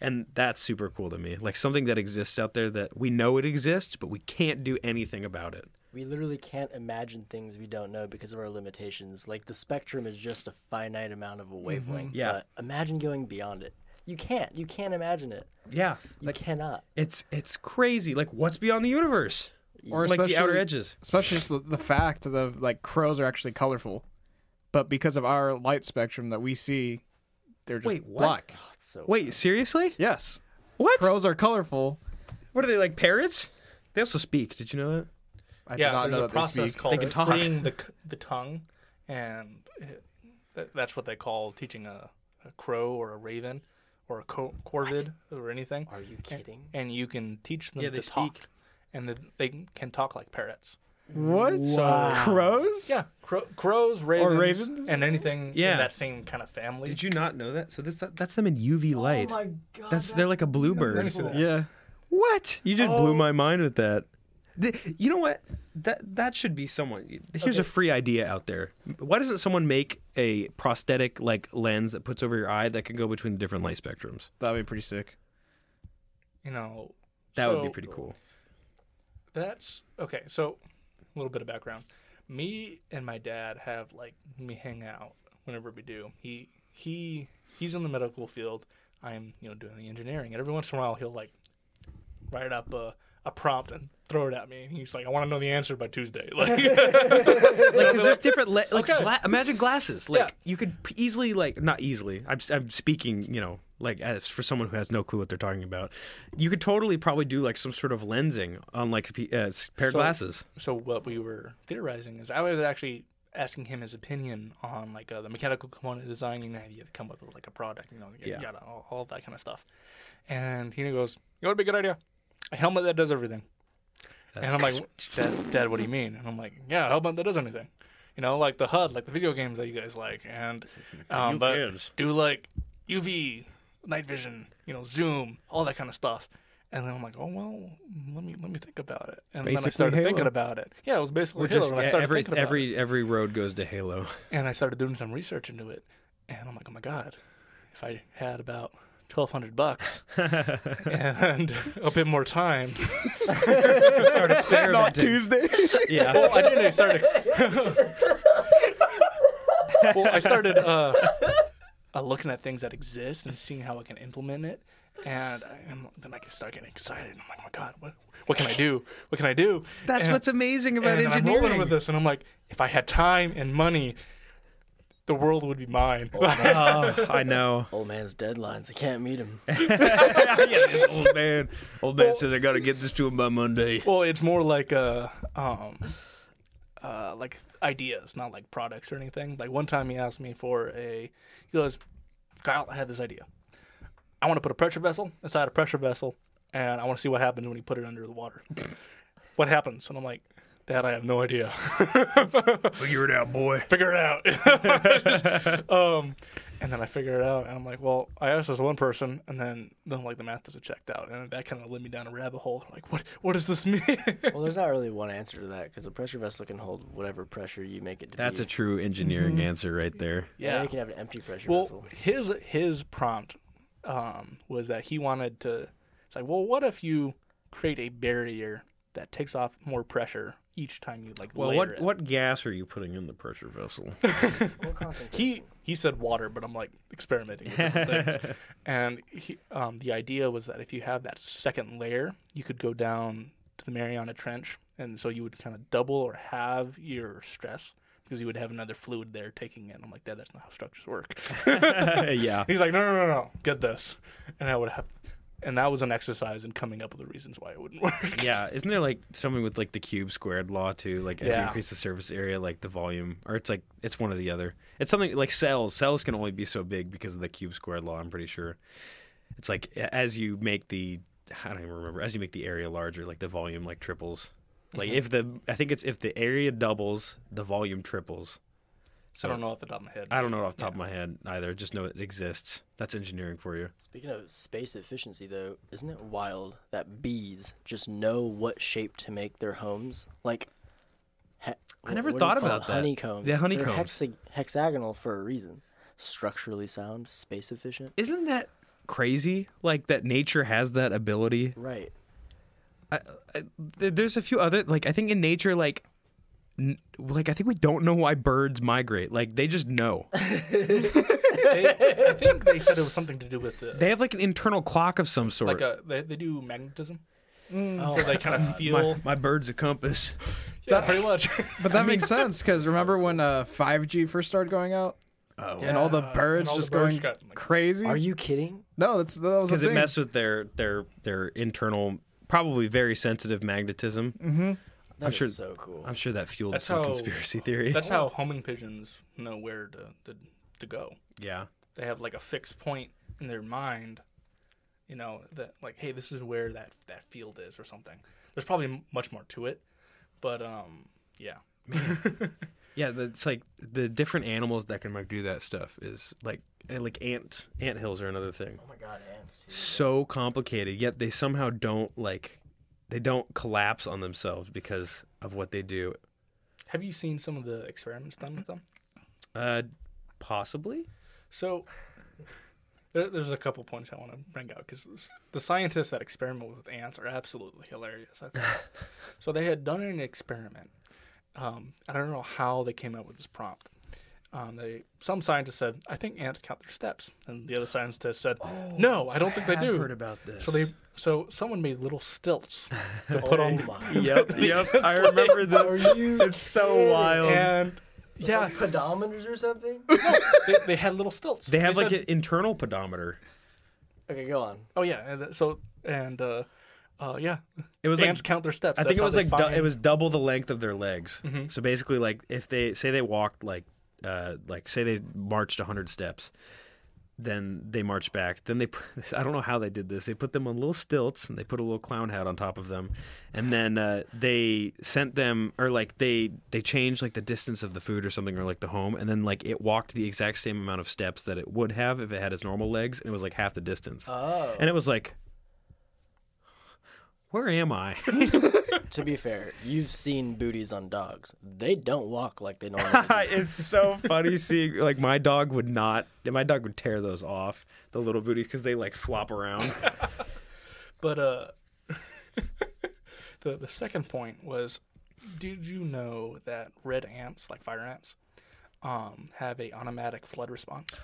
And that's super cool to me. Like something that exists out there that we know it exists but we can't do anything about it We literally can't imagine things we don't know because of our limitations. Like the spectrum is just a finite amount of a mm-hmm. wavelength. Yeah. But imagine going beyond it. You can't. You can't imagine it. yeah You cannot. it's it's crazy like what's beyond the universe Or like the outer edges Especially just the, the fact of like crows are actually colorful, but because of our light spectrum that we see, they're just Wait, what? black. Oh, so wait seriously Yes, what crows are colorful. what are they like parrots they also speak did you know that I yeah, did not there's know a that they process speak. called They can talk. freeing the c- the tongue, and it, that, that's what they call teaching a, a crow or a raven or a co- corvid or anything. Are you kidding? And you can teach them Yeah, they to talk, speak. and the, they can talk like parrots. What? Wow. Crows? Yeah, crow, crows, ravens, ravens? and anything Yeah. in that same kind of family. did you not know that so this that, that's them in uv oh light Oh my god. that's, they're like a bluebird Let me see that. Yeah. What? You just Oh. blew my mind with that. Th- You know what? That that should be someone. Here's a free idea out there. Why doesn't someone make a prosthetic like lens that puts over your eye that can go between the different light spectrums? That'd be pretty sick. You know, That would be pretty cool. That's okay. So, a little bit of background. Me and my dad have like we hang out whenever we do. He he he's in the medical field. I'm you know doing the engineering, and every once in a while he'll like write up a, a prompt and throw it at me. And he's like, "I want to know the answer by Tuesday." Like, Like, 'cause there's different. Le- like, Okay. gla- imagine glasses. Like, Yeah. you could p- easily, like, not easily. I'm, s- I'm speaking, you know, like as for someone who has no clue what they're talking about. You could totally probably do like some sort of lensing on like p- uh, s- pair of So- glasses. so what we were theorizing is I was actually asking him his opinion on like uh, the mechanical component design. You know, have to come up with like a product, you know, Yeah. yada, all, all that kind of stuff. And he goes, "You know, what'd be a good idea? A helmet that does everything." and I'm like, Dad, Dad, what do you mean? And I'm like, Yeah, a helmet that does anything. You know, like the HUD, like the video games that you guys like, and um, but cares? do like UV, night vision, you know, zoom, all that kind of stuff. And then I'm like, oh well, let me let me think about it. And then I started Halo. thinking about it. Yeah, it was basically We're Halo. just and I started every thinking about every it. every road goes to Halo. and I started doing some research into it. And I'm like, oh my god, if I had about twelve hundred bucks and a bit more time, Start experimenting. Not Tuesday. Yeah. well, I didn't start. Ex- well, I started uh, uh, looking at things that exist and seeing how I can implement it, and, I, and then I can start getting excited. I'm like, oh my god, what what can I do? What can I do? That's And- what's amazing about and then I'm rolling with this, and I'm like, if I had time and money, the world would be mine. oh, I know. Old man's deadlines. I can't meet him. yeah, this old man. Old man says I got to get this to him by Monday. well, it's more like uh, um, uh, like ideas, not like products or anything. Like one time he asked me for a, he goes, Kyle, I had this idea. I want to put a pressure vessel inside a pressure vessel, and I want to see what happens when you put it under the water. what happens? And I'm like, Dad, I have no idea. Figure it out, boy. figure it out. Just, um, and then I figure it out, and I'm like, well, I asked this one person, and then then like the math doesn't checked out, and that kind of led me down a rabbit hole. Like, what what does this mean? Well, there's not really one answer to that because a pressure vessel can hold whatever pressure you make it to That's be. a true engineering answer right there. Yeah. you can have an empty pressure Well, vessel. his his prompt um, was that he wanted to. It's like, well, what if you create a barrier that takes off more pressure each time you like Well, layer what it? what gas are you putting in the pressure vessel? he he said water, but I'm like experimenting with different things. And he, um, the idea was that if you have that second layer, you could go down to the Mariana Trench, and so you would kind of double or halve your stress because you would have another fluid there taking in. I'm like, Dad, that's not how structures work. yeah. He's like, no, no, no, no, get this, and I would have and that was an exercise in coming up with the reasons why it wouldn't work. Yeah, isn't there like something with like the cube squared law too? Like as you increase the surface area, like the volume, or it's like it's one or the other. It's something like cells. Cells can only be so big because of the cube squared law. I'm pretty sure. It's like as you make the I don't even remember as you make the area larger, like the volume like triples. Like mm-hmm. if the I think it's if the area doubles, the volume triples. So I don't know off the top of my head. I don't know off the top of my head either. Just know it exists. That's engineering for you. Speaking of space efficiency, though, isn't it wild that bees just know what shape to make their homes? Like, he- I never what do you thought about it? that. Honeycombs. Yeah, They're honeycombs. hexa- hexagonal for a reason. Structurally sound, space efficient. Isn't that crazy? Like that nature has that ability. Right. I, I, there's a few other like I think in nature like n- like I think we don't know why birds migrate. Like they just know. They, I think they said it was something to do with the They have like an internal clock of some sort. like a they, they do magnetism, Oh, so they kind of feel. my, my bird's a compass. yeah, pretty much. But that makes sense because remember when uh, 5G first started going out Oh, and all the Yeah, birds and all the just birds going got, like- crazy? Are you kidding? No, that's that was a because it thing. messed with their their their internal probably very sensitive magnetism. mm-hmm. That is sure- so cool. I'm sure that fueled That's some how- conspiracy theory. That's how homing pigeons know where to, to to go. yeah. They have like a fixed point in their mind, you know, that like, hey, this is where that that field is or something. There's probably m- much more to it, but um, yeah, Yeah, it's like the different animals that can like do that stuff is like like ant ant hills are another thing. oh my god, ants too. so complicated yet they somehow don't like they don't collapse on themselves because of what they do have you seen some of the experiments done with them? uh possibly So there's a couple points I want to bring out because the scientists that experiment with ants are absolutely hilarious. I think. so they had done an experiment. Um, I don't know how they came up with this prompt. Um, they some scientists said, "I think ants count their steps," and the other scientist said, "No, I don't think they do." Heard about this So they so someone made little stilts to put on, my. yep yep i remember this it's so wild and yeah, Like pedometers or something? they, they had little stilts. they have like said, an internal pedometer Okay, go on. oh yeah, and so and uh, uh, yeah, it was ants like count their steps. I That's think it was like du- it was double the length of their legs. Mhm. So basically, like if they say they walked like uh like say they marched hundred steps, then they marched back. Then they put, I don't know how they did this. They put them on little stilts and they put a little clown hat on top of them, and then uh, they sent them or like they they changed like the distance of the food or something or like the home, and then like it walked the exact same amount of steps that it would have if it had its normal legs, and it was like half the distance. Oh. And it was like, where am I? to be fair, you've seen booties on dogs. They don't walk like they normally do. it's so funny seeing like my dog would not my dog would tear those off the little booties because they like flop around But uh, the the second point was, did you know that red ants, like fire ants, um, have a automatic flood response,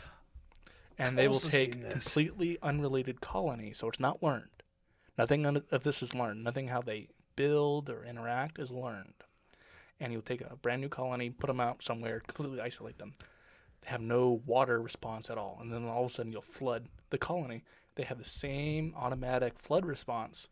and they will take completely unrelated colony, so it's not learned. Nothing of this is learned. Nothing how they build or interact is learned. And you'll take a brand new colony, put them out somewhere, completely isolate them. They have no water response at all, and then all of a sudden you'll flood the colony. They have the same automatic flood response.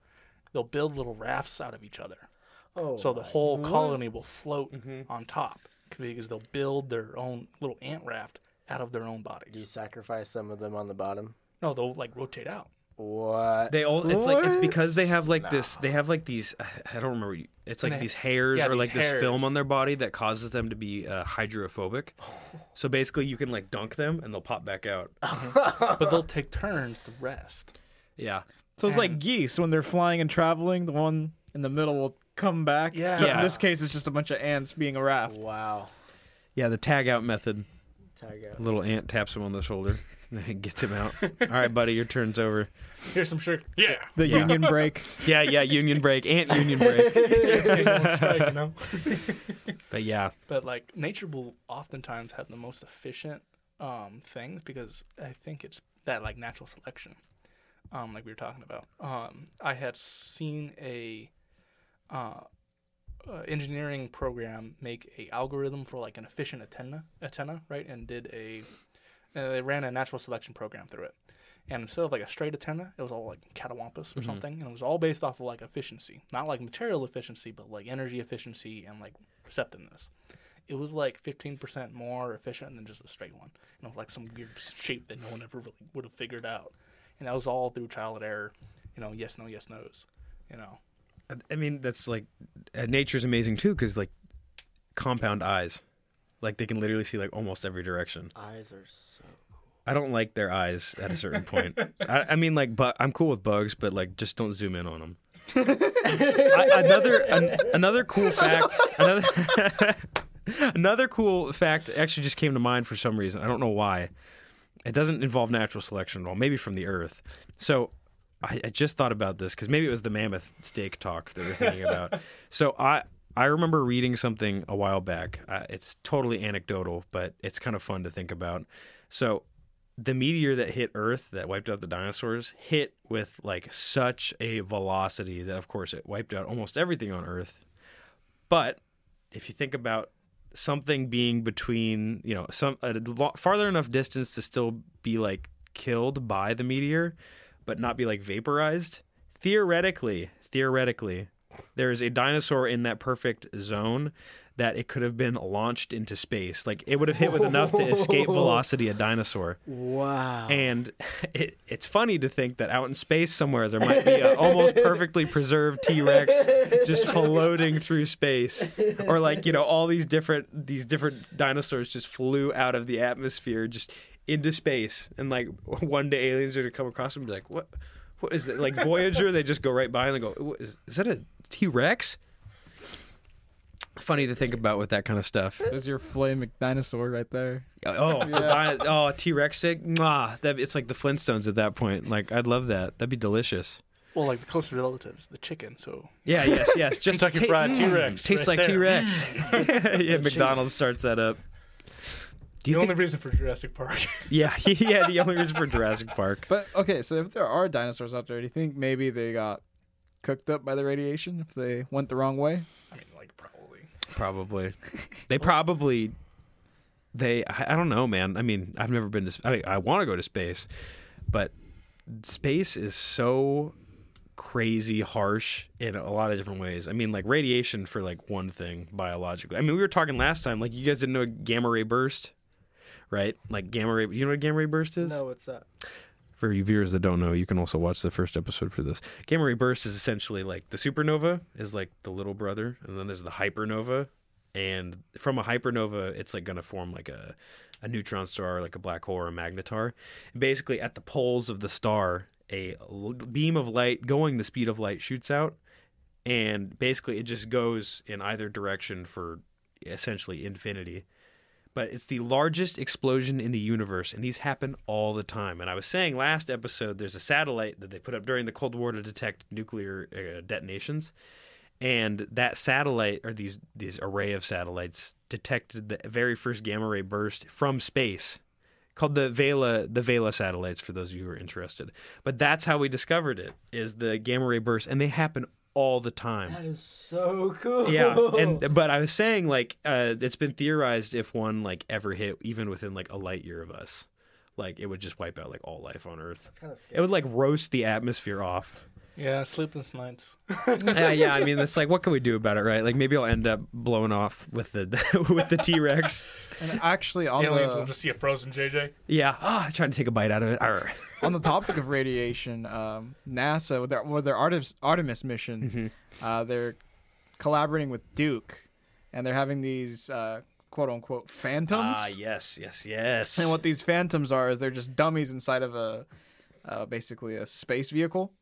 They'll build little rafts out of each other, Oh, so the whole colony will float Mm-hmm. on top because they'll build their own little ant raft out of their own bodies. Do you sacrifice some of them on the bottom? No, they'll like rotate out. What? they all it's like it's because they have like this they have like these i don't remember it's like they- these hairs yeah, or these like this film on their body that causes them to be uh, hydrophobic so basically you can like dunk them and they'll pop back out but they'll take turns to rest. yeah So it's like geese when they're flying and traveling. The one in the middle will come back. Yeah. Except Yeah. In this case, it's just a bunch of ants being a raft. wow. yeah the tag out method Tag out. a little ant taps him on the shoulder and gets him out all right buddy your turn's over Here's some sugar. Yeah. The Yeah. union break. yeah yeah union break ant union break Strike, you know? but yeah But like nature will oftentimes have the most efficient um, things because I think it's that like natural selection, um, like we were talking about. Um, I had seen a uh, uh, engineering program make a algorithm for like an efficient antenna, antenna, right? And did a uh, they ran a natural selection program through it, and instead of like a straight antenna, it was all like catawampus Mm-hmm. or something, and it was all based off of like efficiency, not like material efficiency, but like energy efficiency and like receptiveness. It was like 15% more efficient than just a straight one. And it was like some weird shape that no one ever really would have figured out. And that was all through trial and error. You know, yes, no, yes, no's. You know, I mean, that's like uh, nature's amazing too, because like compound eyes, like they can literally see like almost every direction. Eyes are so. I don't like their eyes at a certain point. I, I mean, like, but I'm cool with bugs, but like, just don't zoom in on them. I, another an, another cool fact. Another another cool fact actually just came to mind for some reason. I don't know why. It doesn't involve natural selection at all. Maybe from the Earth. So I, I just thought about this because maybe it was the mammoth steak talk that we're thinking about. so I. I remember reading something a while back. Uh, it's totally anecdotal, but it's kind of fun to think about. So, the meteor that hit Earth that wiped out the dinosaurs hit with like such a velocity that, of course, it wiped out almost everything on Earth. But if you think about something being between, you know, some a farther enough distance to still be like killed by the meteor, but not be like vaporized, theoretically, theoretically, there is a dinosaur in that perfect zone that it could have been launched into space. Like it would have hit with enough to escape velocity a dinosaur. Wow. And it, it's funny to think that out in space somewhere there might be an almost perfectly preserved T Rex just floating through space, or like you know all these different these different dinosaurs just flew out of the atmosphere just into space, and like one day aliens are gonna come across them and be like, what? What is it like Voyager? They just go right by and they go, "What is, is that a T Rex? Funny to think about with that kind of stuff. There's your flame dinosaur right there. Oh, the dino- oh, T Rex stick. Mwah, that it's like the Flintstones at that point. Like I'd love that. That'd be delicious. well, like the closer relatives, the chicken. So Yeah, yes, yes. Just Kentucky Fried mm, T-Rex Tastes right like there. T Rex. yeah, McDonald's starts that up. Do you the think? only reason for Jurassic Park. yeah, yeah. The only reason for Jurassic Park. But okay, so if there are dinosaurs out there, do you think maybe they got cooked up by the radiation if they went the wrong way? I mean, like probably. Probably. They probably. They. I I don't know, man. I mean, I've never been to. sp- I mean, I want to go to space, but space is so crazy harsh in a lot of different ways. I mean, like radiation for like one thing biologically. I mean, we were talking last time. Like, you guys didn't know a gamma ray burst, right? Like gamma ray. You know what a gamma ray burst is? no, what's that? For you viewers that don't know, you can also watch the first episode for this. Gamma ray burst is essentially like the supernova is like the little brother, and then there's the hypernova, and from a hypernova, it's like going to form like a a neutron star, like a black hole or a magnetar. Basically, at the poles of the star, a beam of light going the speed of light shoots out, and basically it just goes in either direction for essentially infinity but it's the largest explosion in the universe, and these happen all the time. And I was saying last episode, there's a satellite that they put up during the Cold War to detect nuclear uh, detonations, and that satellite or these these array of satellites detected the very first gamma ray burst from space. Called the Vela, the Vela satellites, for those of you who are interested. But that's how we discovered it: is the gamma ray burst, and they happen all the time. That is so cool. yeah and but i was saying like uh it's been theorized if one like ever hit even within like a light year of us like it would just wipe out like all life on earth. That's kind of it would like roast the atmosphere off Yeah, sleepless nights. yeah yeah i mean it's like what can we do about it right like maybe i'll end up blowing off with the with the t-rex And actually, on Aliens will just see a frozen JJ. yeah ah trying to take a bite out of it Arr. on the topic of radiation, um, NASA with their with their Artemis, Artemis mission, uh, they're collaborating with Duke, and they're having these uh, quote unquote phantoms. ah yes yes yes And what these phantoms are is they're just dummies inside of a uh, basically a space vehicle,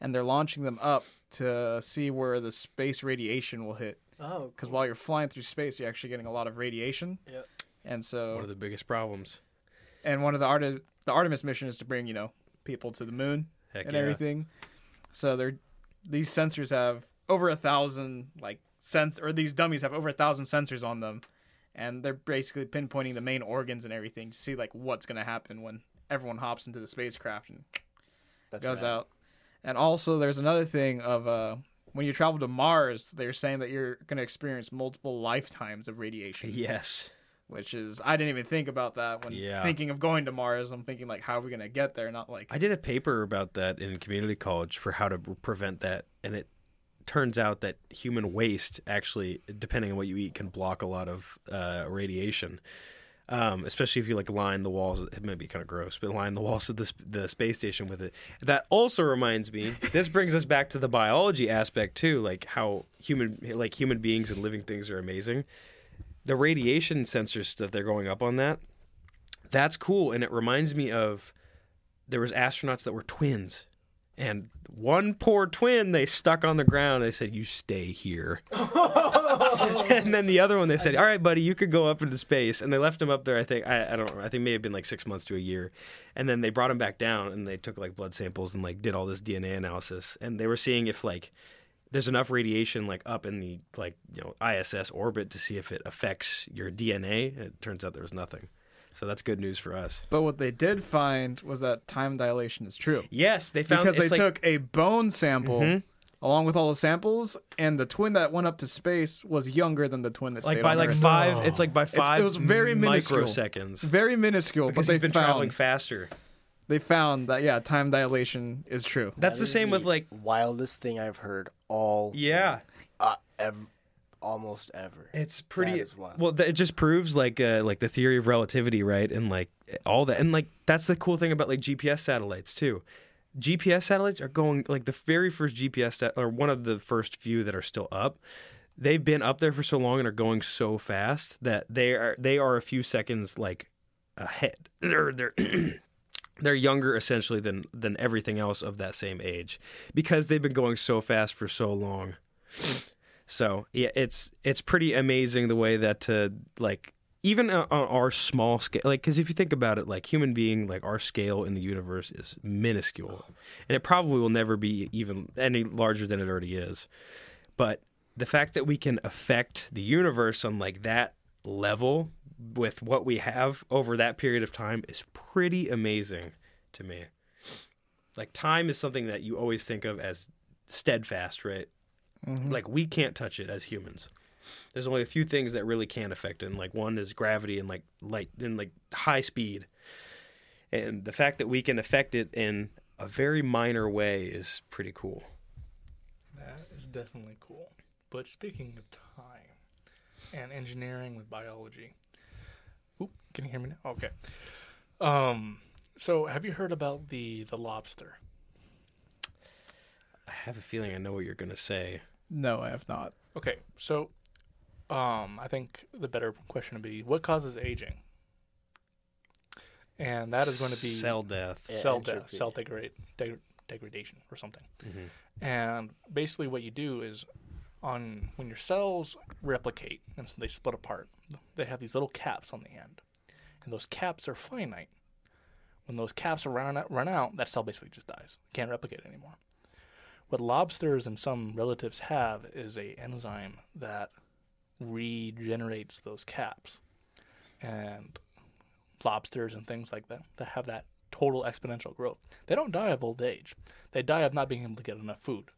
and they're launching them up to see where the space radiation will hit. oh, Because while you're flying through space, you're actually getting a lot of radiation. Yep. And so, one of the biggest problems and one of the Arte- the Artemis mission is to bring you know people to the moon Heck and yeah. everything. So they're these sensors have over a thousand like sense or these dummies have over a thousand sensors on them, and they're basically pinpointing the main organs and everything to see like what's gonna happen when everyone hops into the spacecraft and That's goes rad. out. And also, there's another thing of uh, when you travel to Mars, they're saying that you're gonna experience multiple lifetimes of radiation. yes which is I didn't even think about that when Yeah. thinking of going to Mars. I'm thinking like, how are we gonna get there? Not like I did a paper about that in community college for how to prevent that, and it turns out that human waste actually, depending on what you eat, can block a lot of uh, radiation. Um, especially if you like line the walls, it might be kind of gross, but line the walls of the, the space station with it. That also reminds me. this brings us back to the biology aspect too, like how human, like human beings and living things are amazing. The radiation sensors that they're going up on that, that's cool, and it reminds me of there was astronauts that were twins and one poor twin they stuck on the ground they said you stay here and then the other one they said all right buddy you could go up into space. And they left him up there i think i, I don't know i think it may have been like six months to a year. And then they brought him back down and they took like blood samples and like did all this dna analysis. And they were seeing if like there's enough radiation like up in the like you know iss orbit to see if it affects your dna it turns out there was nothing. So that's good news for us. But what they did find was that time dilation is true. Yes they found because they like- took a bone sample Mhm. Along with all the samples, and the twin that went up to space was younger than the twin that like stayed by on like Earth. five it's like by It's- five it was very minuscule. microseconds very minuscule, because but they he's been found traveling faster they found that yeah, time dilation is true. that's That the is same with like wildest thing I've heard all yeah uh, ev- almost ever. it's pretty is wild. well th- it just proves like uh, like the theory of relativity right and like all that and like that's the cool thing about like gps satellites too gps satellites are going like the very first gps or one of the first few that are still up they've been up there for so long and are going so fast that they are they are a few seconds like ahead. They're they're they're younger essentially than than everything else of that same age because they've been going so fast for so long. So yeah it's it's pretty amazing the way that uh, like even on our small scale like because if you think about it like human being like our scale in the universe is minuscule and it probably will never be even any larger than it already is but the fact that we can affect the universe on like that level with what we have over that period of time is pretty amazing to me. Like time is something that you always think of as steadfast, right? Mm-hmm. Like we can't touch it as humans. There's only a few things that really can affect it, and like one is gravity and like light and like high speed. And the fact that we can affect it in a very minor way is pretty cool. That is definitely cool. But speaking of time and engineering with biology, oop, can you hear me now? Okay. Um, so have you heard about the the lobster? I have a feeling I know what you're gonna say. No, I have not. Okay, so um, I think the better question would be what causes aging, and that is going to be cell death. Yeah, cell death, entropy. cell degrade, deg- degradation, or something. Mhm. And basically, what you do is, on when your cells replicate and so they split apart, they have these little caps on the end, and those caps are finite. When those caps are run out, run out, that cell basically just dies. Can't replicate anymore. What lobsters and some relatives have is a enzyme that regenerates those caps, and lobsters and things like that that have that total exponential growth. They don't die of old age. They die of not being able to get enough food,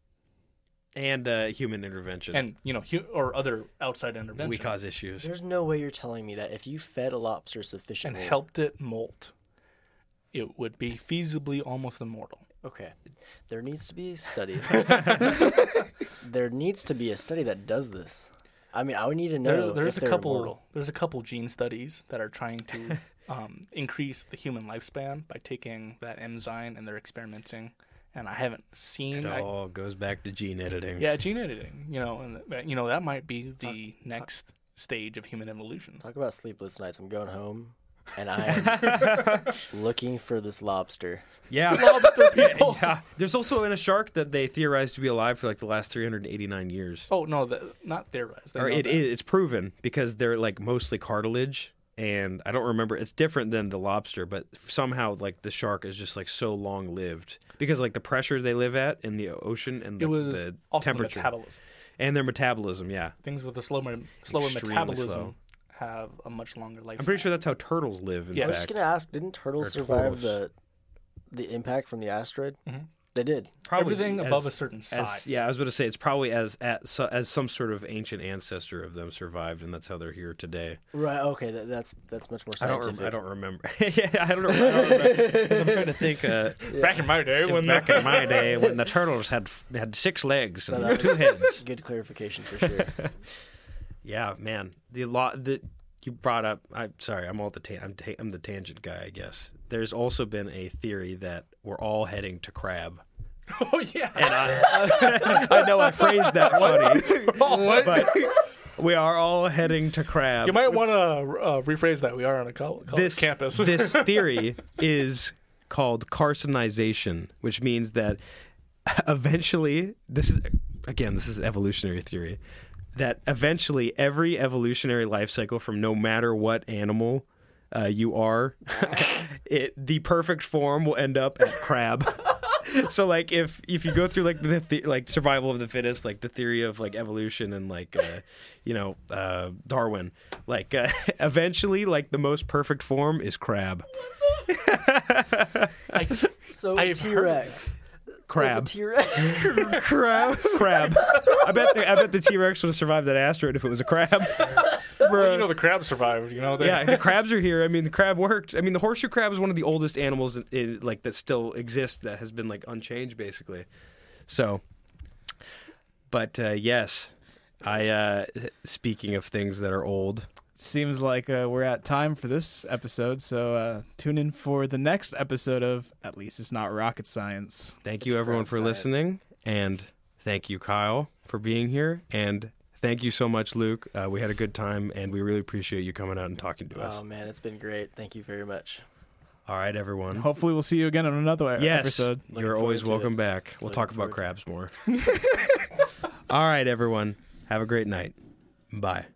And uh, human intervention. and you know, hu- or other outside intervention, we cause issues. There's no way you're telling me that if you fed a lobster sufficiently and helped it molt, it would be feasibly almost immortal. Okay, there needs to be a study. there needs to be a study that does this. I mean, I would need to know There's, there's if a couple. immortal. There's a couple gene studies that are trying to um, increase the human lifespan by taking that enzyme and they're experimenting. And I haven't seen. It I- all goes back to gene editing. yeah, gene editing. You know, and you know that might be the next stage of human evolution. Talk about sleepless nights. I'm going home, and I am looking for this lobster. Yeah. Lobster people. yeah. There's also in a shark that they theorize to be alive for like the last 389 years. Oh no, the, not theorized. They or know it that. is it's proven because they're like mostly cartilage and I don't remember it's different than the lobster but somehow like the shark is just like so long lived because like the pressure they live at in the ocean and the, It was the also temperature the metabolism. and their metabolism yeah Things with a slower, slower Extremely metabolism slow. Have a much longer life. I'm pretty sure that's how turtles live in Yeah. I was just gonna ask, didn't turtles Or survive tortoise. the the impact from the asteroid? Mhm. They did. Probably Everything as- above a certain as- size. yeah, I was going to say it's probably as as as some sort of ancient ancestor of them survived, and that's how they're here today. Right. Okay. That, that's that's much more I don't. scientific. Rem- I don't remember. yeah, I don't know. I don't remember. 'Cause I'm trying to think. Uh, Back in my day, when back the, in my day, when the turtles had had six legs and No, that two was- heads. Good clarification for sure. Yeah, man. The lot that you brought up. I'm sorry. I'm all the ta- I'm, ta- I'm the tangent guy. I guess there's also been a theory that we're all heading to crab. oh yeah, And I, I know I phrased that funny, but we are all heading to crab. you might want to uh, rephrase that. We are on a col- college this campus. this theory is called carcinization, which means that eventually this is again this is evolutionary theory that eventually every evolutionary life cycle from no matter what animal uh, you are, it the perfect form will end up at crab. so like if if you go through like the, the like survival of the fittest, like the theory of like evolution and like uh, you know uh, Darwin, like uh, eventually like the most perfect form is crab. So I've T Rex. Crab. T Rex. Crap. crab. I bet the, I bet the T Rex would have survived that asteroid if it was a crab. Well, you know the crab survived. You know. They- yeah, the crabs are here. I mean, the crab worked. I mean, the horseshoe crab is one of the oldest animals in, in, like that still exists that has been like unchanged basically. So, but uh, yes, I uh, speaking of things that are old. Seems like uh, we're at time for this episode, so uh, tune in for the next episode of At least it's not rocket science. Thank you It's everyone for science. listening, and thank you Kyle for being here, and thank you so much Luke. Uh, we had a good time, and we really appreciate you coming out and talking to us. Oh man, it's been great. Thank you very much. All right, everyone. Hopefully, we'll see you again on another Yes, episode. Looking you're always welcome it. back. We'll Looking talk about crabs more. All right, everyone. Have a great night. Bye.